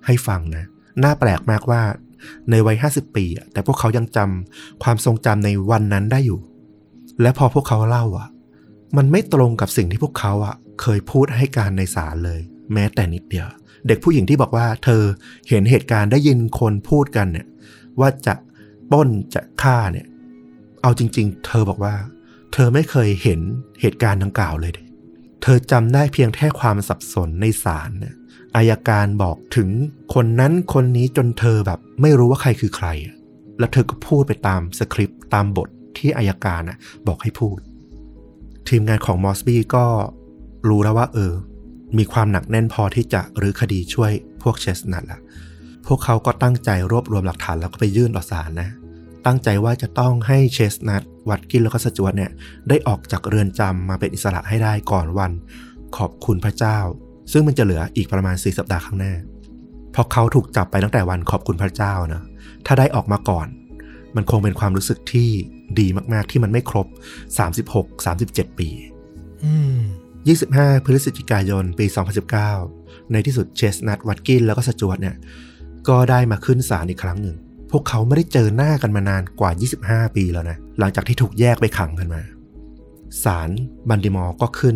ให้ฟังนะน่าแปลกมากว่าในวัย50ปี แต่พวกเขายังจำความทรงจำในวันนั้นได้อยู่ และพอพวกเขาเล่าอะ มันไม่ตรงกับสิ่งที่พวกเขาอะ เคยพูดให้การในศาลเลย แม้แต่นิดเดียว เด็กผู้หญิงที่บอกว่า เธอเห็นเหตุการณ์ได้ยินคนพูดกันเนี่ย ว่าจะป้นจะฆ่าเนี่ย เอาจริง ๆ เธอบอกว่า เธอไม่เคยเห็นเหตุการณ์ดังกล่าวเลย เธอจำได้เพียงแค่ความสับสนในศาลเนี่ยอายการบอกถึงคนนั้นคนนี้จนเธอแบบ ไม่รู้ว่าใครคือใคร แล้วเธอก็พูดไปตามสคริปต์ตามบทที่อายการนะบอกให้พูด ทีมงานของมอสบี้ก็รู้แล้วว่า เออ มีความหนักแน่นพอที่จะรื้อคดีช่วยพวกเชสนัทละพวกเขาก็ตั้งใจรวบรวมหลักฐานแล้วก็ไปยื่นต่อศาลนะ ตั้งใจว่าจะต้องให้เชสนัทวัดกินแล้วก็สจวตเนี่ยได้ออกจากเรือนจำมาเป็นอิสระให้ได้ก่อนวันขอบคุณพระเจ้า ซึ่งมันจะเหลืออีกประมาณ 4 สัปดาห์ข้างหน้า เพราะเขาถูกจับไปตั้งแต่วันขอบคุณพระเจ้านะถ้าได้ออกมาก่อน มันคงเป็นความรู้สึกที่ดีมาก ๆ ที่มันไม่ครบ 36 37 ปีอืม25 พฤศจิกายน ปี 2019 ในที่สุดเชสนัทวัตกินแล้วก็สจวตเนี่ย ก็ได้มาขึ้นศาลอีกครั้งหนึ่ง พวกเขาไม่ได้เจอหน้ากันมานานกว่า 25 ปีแล้วนะ หลังจากที่ถูกแยกไปขังกันมา ศาลบันดิมอร์ก็ขึ้น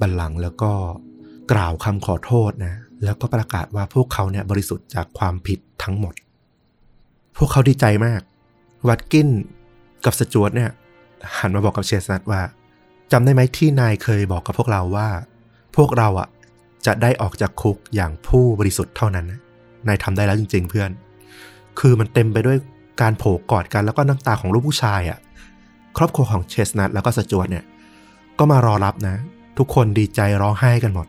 บัลลังก์แล้วก็กล่าวคำขอโทษนะ แล้วก็ประกาศว่าพวกเขาเนี่ยบริสุทธิ์จากความผิดทั้งหมด พวกเขาดีใจมาก วัดกินกับสจวตเนี่ย หันมาบอกกับเชสนัทว่าจำได้ไหมที่นายเคยบอกกับพวกเราว่า พวกเราอะจะได้ออกจากคุกอย่างผู้บริสุทธิ์เท่านั้น นายทำได้แล้วจริง ๆ เพื่อน คือมันเต็มไปด้วยการโผกอดกันแล้วก็น้ำตาของลูกผู้ชายอะ ครอบครัวของเชสนัทแล้วก็สจวตเนี่ย ก็มารอรับนะ ทุกคนดีใจร้องไห้กันหมด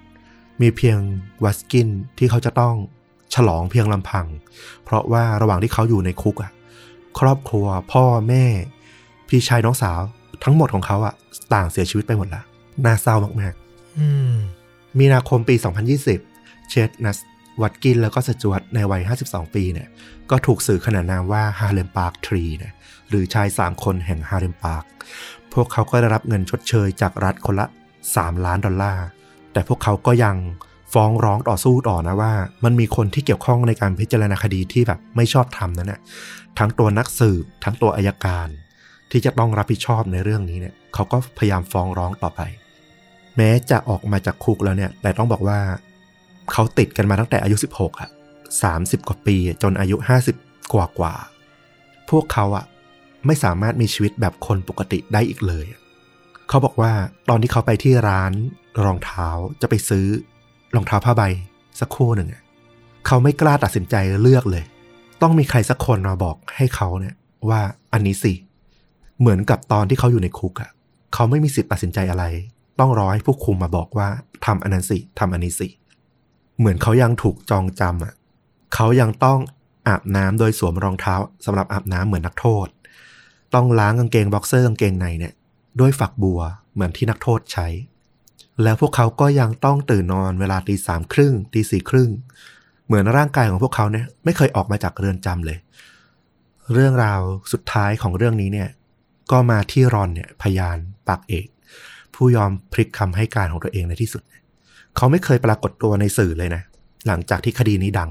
มีเพียงวัสกินที่เขาจะต้องฉลองเพียงลำพัง เพราะว่าระหว่างที่เขาอยู่ในคุกอะ ครอบครัวพ่อแม่ พี่ชายน้องสาว ทั้งหมดของเขาอะ ต่างเสียชีวิตไปหมดละน่าเศร้ามากอืมๆมีนาคมปี 2020 เชดนัส วัดกินแล้วก็สจวตในวัย 52 ปีเนี่ยก็ถูกสื่อขนานนามว่าฮาเลมปาร์คทรีนะหรือชาย 3 คนแห่งฮาเลมปาร์คพวกเขาก็ได้รับเงินชดเชยจากรัฐคนละ 3 ล้านดอลลาร์ แต่พวกเขาก็ยังฟ้องร้องต่อสู้ต่อนะว่า มันมีคนที่เกี่ยวข้องในการพิจารณาคดีที่แบบไม่ชอบธรรมนั่นแหละทั้งตัวนักสืบทั้งตัวอายการ ที่จะต้องรับผิดชอบในเรื่องนี้เนี่ยเขาก็พยายามฟ้องร้องต่อไป แม้จะออกมาจากคุกแล้วเนี่ยแต่ต้องบอกว่า เขาติดกันมาตั้งแต่อายุ 16อะ30 กว่าปีจนอายุ 50 กว่ากว่า พวกเขาอะไม่สามารถมีชีวิตแบบคนปกติได้อีกเลย เขาบอกว่าตอนที่เขาไปที่ร้านรองเท้าจะไปซื้อรองเท้าผ้าใบสักคู่หนึ่งอะเขาไม่กล้าตัดสินใจเลือกเลย ต้องมีใครสักคนมาบอกให้เขาเนี่ยว่าอันนี้สิ เหมือนกับตอนที่เขาอยู่ในคุกอะเขาไม่มีสิทธิ์ตัดสินใจอะไร ต้องรอให้ผู้คุมมาบอกว่าทำอันนั้นสิทำอันนี้สิ เหมือนเขายังถูกจองจำอะเขายังต้องอาบน้ำโดยสวมรองเท้าสำหรับอาบน้ำเหมือนนักโทษ ต้องล้างกางเกงบ็อกเซอร์กางเกงในเนี่ย ด้วยฝักบัวเหมือนที่นักโทษใช้ แล้วพวกเขาก็ยังต้องตื่นนอนเวลาตีสามครึ่งตีสี่ครึ่งเหมือนร่างกายของพวกเขาเนี่ยไม่เคยออกมาจากเรือนจำเลย เรื่องราวสุดท้ายของเรื่องนี้เนี่ย ก็มาที่รอนเนี่ยพยานปากเอก ผู้ยอมพลิกคำให้การของตัวเองในที่สุดเขาไม่เคยปรากฏตัวในสื่อเลยนะ หลังจากที่คดีนี้ดัง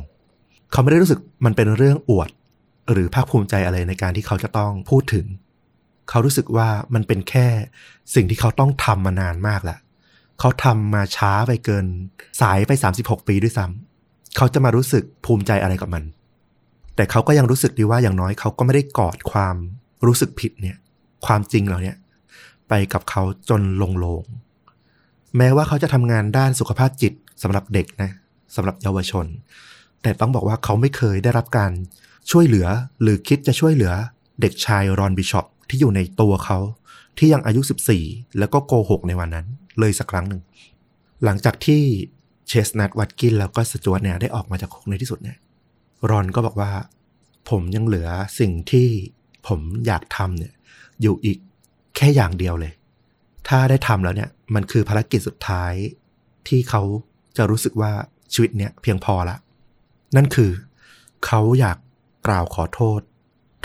เขาไม่ได้รู้สึกมันเป็นเรื่องอวด หรือภาคภูมิใจอะไรในการที่เขาจะต้องพูดถึง เขารู้สึกว่ามันเป็นแค่สิ่งที่เขาต้องทำมานานมากแล้วเขาทำมาช้าไปเกิน สายไป 36 ปีด้วยซ้ำเขาจะมารู้สึกภูมิใจอะไรกับมัน แต่เขาก็ยังรู้สึกดีว่าอย่างน้อยเขาก็ไม่ได้กอดความรู้สึกผิดเนี่ย ความจริงเหล่าเนี้ยไปกับเขาจนลงโลง แม้ว่าเขาจะทำงานด้านสุขภาพจิตสำหรับเด็กนะสำหรับเยาวชน แต่ต้องบอกว่าเขาไม่เคยได้รับการช่วยเหลือหรือคิดจะช่วยเหลือเด็กชายรอนบิชอปที่อยู่ในตัวเขาที่ยังอายุ 14 แล้วก็โกหกในวันนั้น เลยสักครั้งหนึ่ง หลังจากที่เชสนัทวัตกินแล้วก็สจวตเนี่ยได้ออกมาจากคุกในที่สุดเนี่ยรอนก็บอกว่า ผมยังเหลือสิ่งที่ผมอยากทำเนี่ยอยู่อีกแค่อย่างเดียวเลย ถ้าได้ทำแล้วเนี่ยมันคือภารกิจสุดท้าย ที่เขาจะรู้สึกว่าชีวิตเนี่ยเพียงพอละ นั่นคือ เขาอยากกล่าวขอโทษ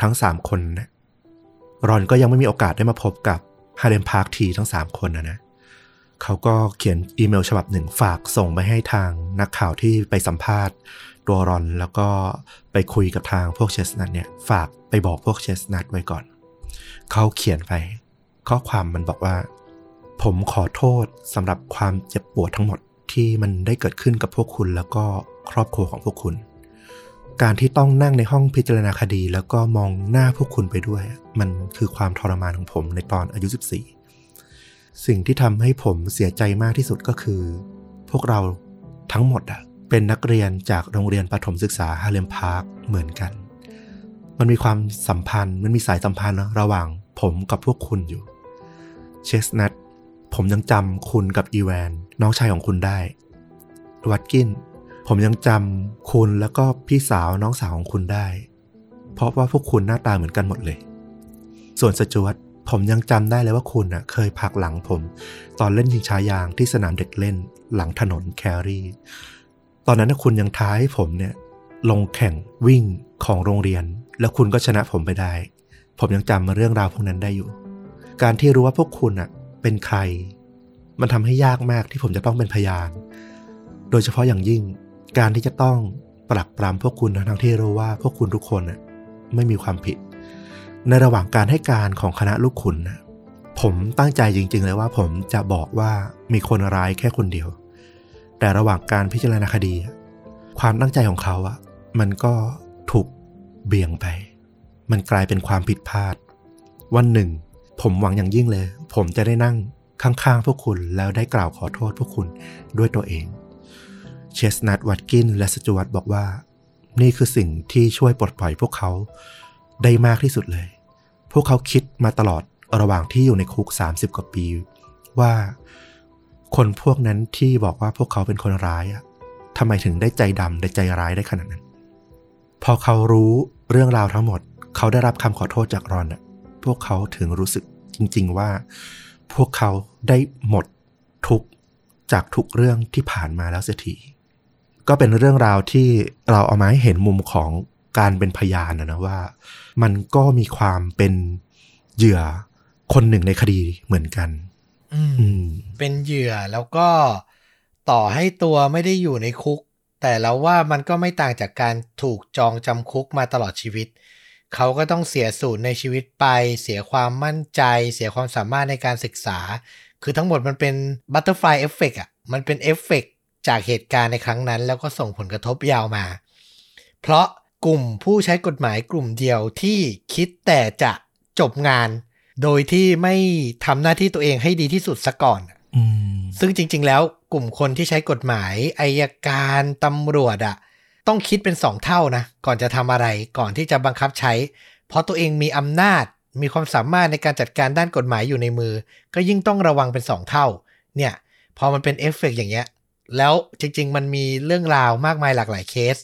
ทั้งสามคนนะรอนก็ยังไม่มีโอกาสได้มาพบกับฮาร์เล็มพาร์ค Three ทั้งสามคนนะนะเขาก็เขียนอีเมลฉบับหนึ่งฝากส่งไปให้ทางนักข่าวที่ไปสัมภาษณ์ตัวรอนแล้วก็ไปคุยกับทางพวกเชสนัทเนี่ย ฝากไปบอกพวกเชสนัทไว้ก่อน เขาเขียนไป ข้อความมันบอกว่า ผมขอโทษสำหรับความเจ็บปวดทั้งหมดที่มันได้เกิดขึ้นกับพวกคุณแล้วก็ครอบครัวของพวกคุณ การที่ต้องนั่งในห้องพิจารณาคดีแล้วก็มองหน้าพวกคุณไปด้วย มันคือความทรมานของผมในตอนอายุ 14 สิ่งที่ทำให้ผมเสียใจมากที่สุดก็คือ พวกเราทั้งหมดอะเป็นนักเรียนจากโรงเรียนประถมศึกษาฮาเลมพาร์คเหมือนกัน มันมีความสัมพันธ์ มันมีสายสัมพันธ์ระหว่างผมกับพวกคุณอยู่ เชสนัท ผมยังจำคุณกับอีแวน น้องชายของคุณได้ วัดกิน ผมยังจำคุณแล้วก็พี่สาวน้องสาวของคุณได้ เพราะว่าพวกคุณหน้าตาเหมือนกันหมดเลย ส่วนสจวตผมยังจำได้เลยว่าคุณน่ะ เคยผักหลังผม ตอนเล่นยิงช้ายางที่สนามเด็กเล่น หลังถนนแครี่ตอนนั้นคุณยังท้าให้ผมเนี่ย ลงแข่งวิ่งของโรงเรียน แล้วคุณก็ชนะผมไปได้ ผมยังจำเรื่องราวพวกนั้นได้อยู่ การที่รู้ว่าพวกคุณอะ เป็นใคร มันทำให้ยากมากที่ผมจะต้องเป็นพยาน โดยเฉพาะอย่างยิ่งการที่จะต้องปรักปรำพวกคุณทั้งที่รู้ว่าพวกคุณทุกคนไม่มีความผิด ในระหว่างการให้การของคณะลูกขุนผมตั้งใจจริง ๆ เลยว่าผมจะบอกว่ามีคนร้ายแค่คนเดียว แต่ระหว่างการพิจารณาคดี ความตั้งใจของเขาอะมันก็ถูกเบี่ยงไป มันกลายเป็นความผิดพลาด วันหนึ่ง ผมหวังอย่างยิ่งเลย ผมจะได้นั่งข้างๆพวกคุณแล้วได้กล่าวขอโทษพวกคุณด้วยตัวเอง เชสนัทวัตกินและสจวตบอกว่า นี่คือสิ่งที่ช่วยปลดปล่อยพวกเขาได้มากที่สุดเลย พวกเขาคิดมาตลอดระหว่างที่อยู่ในคุก 30 กว่าปี ว่าคนพวกนั้นที่บอกว่าพวกเขาเป็นคนร้ายอะทำไมถึงได้ใจดำได้ใจร้ายได้ขนาดนั้น พอเขารู้เรื่องราวทั้งหมด เขาได้รับคำขอโทษจากรอนอะ พวกเขาถึงรู้สึกจริง ๆ ว่า พวกเขาได้หมดทุกข์จากทุกเรื่องที่ผ่านมาแล้วเสียทีก็เป็นเรื่องราวที่เราเอามาให้เห็นมุมของการเป็นพยานนะนะว่า มันก็มีความเป็นเหยื่อคนหนึ่งในคดีเหมือนกัน อืมอืมเป็นเหยื่อแล้วก็ต่อให้ตัวไม่ได้อยู่ในคุก แต่แล้วว่ามันก็ไม่ต่างจากการถูกจองจำคุกมาตลอดชีวิต เขาก็ต้องเสียศูนย์ในชีวิตไป เสียความมั่นใจ เสียความสามารถในการศึกษา คือทั้งหมดมันเป็น butterfly effect อะ มันเป็นเอฟเฟกจากเหตุการณ์ในครั้งนั้น แล้วก็ส่งผลกระทบยาวมา เพราะกลุ่มผู้ใช้กฎหมายกลุ่มเดียวที่คิดแต่จะจบงาน โดยที่ไม่ทำหน้าที่ตัวเองให้ดีที่สุดซะก่อนอืมซึ่งจริง ๆ แล้วกลุ่มคนที่ใช้กฎหมายอัยการตำรวจอะ ต้องคิดเป็นสองเท่านะ ก่อนจะทำอะไรก่อนที่จะบังคับใช้ เพราะตัวเองมีอำนาจมีความสามารถในการจัดการด้านกฎหมายอยู่ในมือ ก็ยิ่งต้องระวังเป็นสองเท่า เนี่ยพอมันเป็นเอฟเฟกต์อย่างเงี้ย แล้วจริง ๆ มันมีเรื่องราวมากมายหลากหลายเคส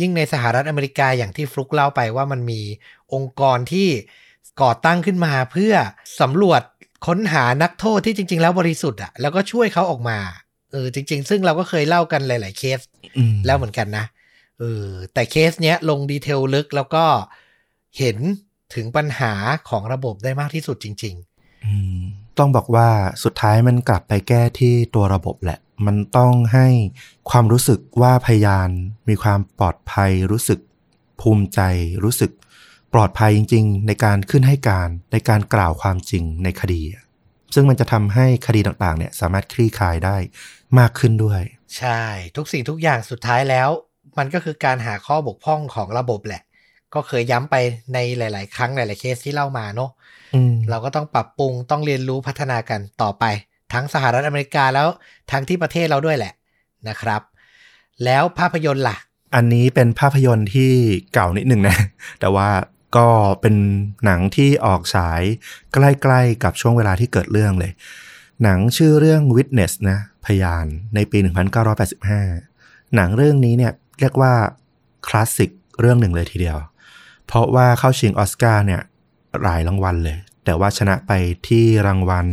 ยิ่งในสหรัฐอเมริกาอย่างที่ฟลุกเล่าไปว่ามันมีองค์กรที่ก่อตั้งขึ้นมาเพื่อสำรวจค้นหานักโทษที่จริง ๆ แล้วบริสุทธิ์อะแล้วก็ช่วยเขาออกมาเออจริง ๆ ซึ่งเราก็เคยเล่ากันหลาย ๆ เคสอืมแล้วเหมือนกันนะ เออแต่เคสเนี้ยลงดีเทลลึกแล้วก็เห็นถึงปัญหาของระบบได้มากที่สุดจริงอืมต้องบอกว่าสุดท้ายมันกลับไปแก้ที่ตัวระบบแหละ มันต้องให้ความรู้สึกว่าพยานมีความปลอดภัยรู้สึกภูมิใจ รู้สึกปลอดภัยจริง ๆ ในการขึ้นให้การในการกล่าวความจริงในคดีอะซึ่งมันจะทำให้คดีต่างๆ เนี่ยสามารถคลี่คลายได้มากขึ้นด้วยๆใช่ ทุกสิ่งทุกอย่างสุดท้ายแล้ว มันก็คือการหาข้อบกพร่องของระบบแหละ ก็เคยย้ำไปในหลาย ๆ ครั้งหลาย ๆ เคสที่เล่ามาเนาะอืมเราก็ต้องปรับปรุงต้องเรียนรู้พัฒนากันต่อไป ทั้งสหรัฐอเมริกาแล้วทั้งที่ประเทศเราด้วยแหละนะครับ แล้วภาพยนตร์ล่ะ อันนี้เป็นภาพยนตร์ที่เก่านิดหนึ่งนะ แต่ว่าก็เป็นหนังที่ออกฉายใกล้ ๆ กับช่วงเวลาที่เกิดเรื่องเลย หนังชื่อเรื่อง Witness นะ พยานในปี 1985 หนังเรื่องนี้เนี่ย เรียกว่าคลาสสิกเรื่องหนึ่งเลยทีเดียว เพราะว่าเข้าชิงออสการ์เนี่ยหลายรางวัลเลย แต่ว่าชนะไปที่รางวัล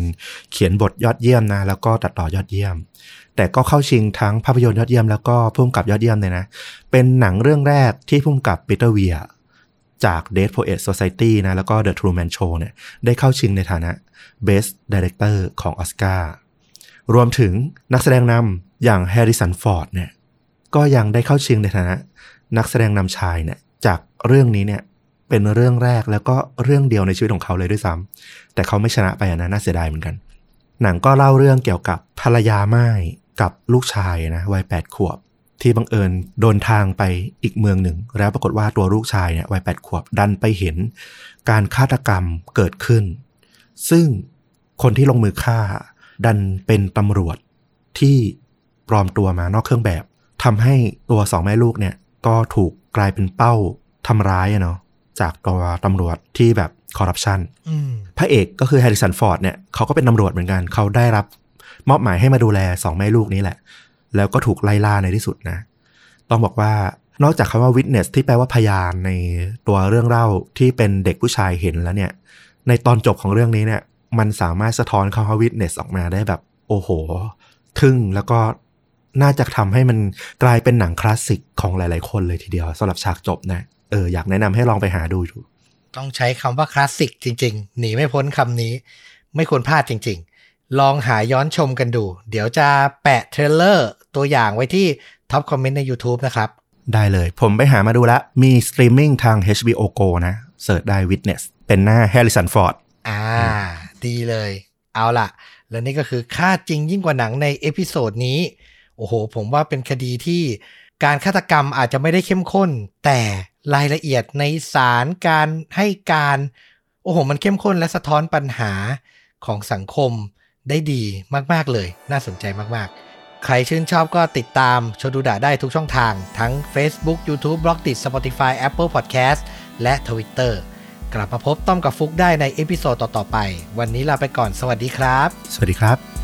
เขียนบทยอดเยี่ยมนะ แล้วก็ตัดต่อยอดเยี่ยม แต่ก็เข้าชิงทั้งภาพยนตร์ยอดเยี่ยมแล้วก็ผู้กำกับยอดเยี่ยมเลยนะ เป็นหนังเรื่องแรกที่ผู้กำกับปีเตอร์เวียร์จาก Dead Poet Society นะ แล้วก็ The Truman Show เนี่ยได้เข้าชิงในฐานะ Best Director ของออสการ์รวมถึงนักแสดงนำอย่างแฮร์ริสันฟอร์ดเนี่ย ก็ยังได้เข้าชิงในฐานะ นักแสดงนำชายเนี่ยจากเรื่องนี้เนี่ยเป็นเรื่องแรกแล้วก็เรื่องเดียวในชีวิตของเขาเลยด้วยซ้ำแต่เขาไม่ชนะไปนะน่าเสียดายเหมือนกัน หนังก็เล่าเรื่องเกี่ยวกับภรรยาไม่ายกับลูกชายนะวัยแปดขวบ ที่บังเอิญโดนทางไปอีกเมืองหนึ่ง แล้วปรากฏว่าตัวลูกชายเนี่ยวัยแปดขวบดันไปเห็น การฆาตกรรมเกิดขึ้น ซึ่งคนที่ลงมือฆ่า ดันเป็นตำรวจที่ปลอมตัวมานอกเครื่องแบบ ทำให้ตัวสองแม่ลูกเนี่ยก็ถูกกลายเป็นเป้าทำร้ายอะเนาะจากตัวตำรวจที่แบบคอร์รัปชันอืมพระเอกก็คือแฮร์ริสันฟอร์ดเนี่ยเขาก็เป็นตำรวจเหมือนกัน เขาได้รับมอบหมายให้มาดูแลสองแม่ลูกนี้แหละ แล้วก็ถูกไล่ล่าในที่สุดนะ ต้องบอกว่านอกจากคำว่า witness ที่แปลว่าพยานในตัวเรื่องเล่าที่เป็นเด็กผู้ชายเห็นแล้วเนี่ย ในตอนจบของเรื่องนี้เนี่ย มันสามารถสะท้อนคำว่า witness ออกมาได้แบบ โอ้โห ทึ่งแล้วก็ น่าจะทำให้มันกลายเป็นหนังคลาสสิกของหลาย ๆ คนเลยทีเดียวสำหรับฉากจบนะเอออยากแนะนำให้ลองไปหาดูดูต้องใช้คำว่าคลาสสิกจริง ๆ หนีไม่พ้นคำนี้ ไม่ควรพลาดจริง ๆ ลองหาย้อนชมกันดู เดี๋ยวจะแปะ trailer ตัวอย่างไว้ที่ top comment ใน YouTube นะครับ ได้เลยผมไปหามาดูแล้ว มีสตรีมมิ่งทาง HBO Go นะsearch ได้ Witness เป็นหน้า Harrison Ford อ่า ดีเลย เอาล่ะ แล้วนี่ก็คือฆาตจริงยิ่งกว่าหนังใน episode นี้ โอ้โห ผมว่าเป็นคดีที่การฆาตกรรมอาจจะไม่ได้เข้มข้น แต่รายละเอียดในสารการให้การ โอ้โห มันเข้มข้นและสะท้อนปัญหาของสังคมได้ดีมาก ๆ เลย น่าสนใจมากๆ ใครชื่นชอบก็ติดตามชมดูได้ทุกช่องทาง ทั้ง Facebook YouTube b l o g d i t Spotify Apple Podcast และ Twitter กลับมาพบต้อมกับฟุกได้ในเอพิโซดต่อ ๆ ไป วันนี้ลาไปก่อน สวัสดีครับ สวัสดีครับ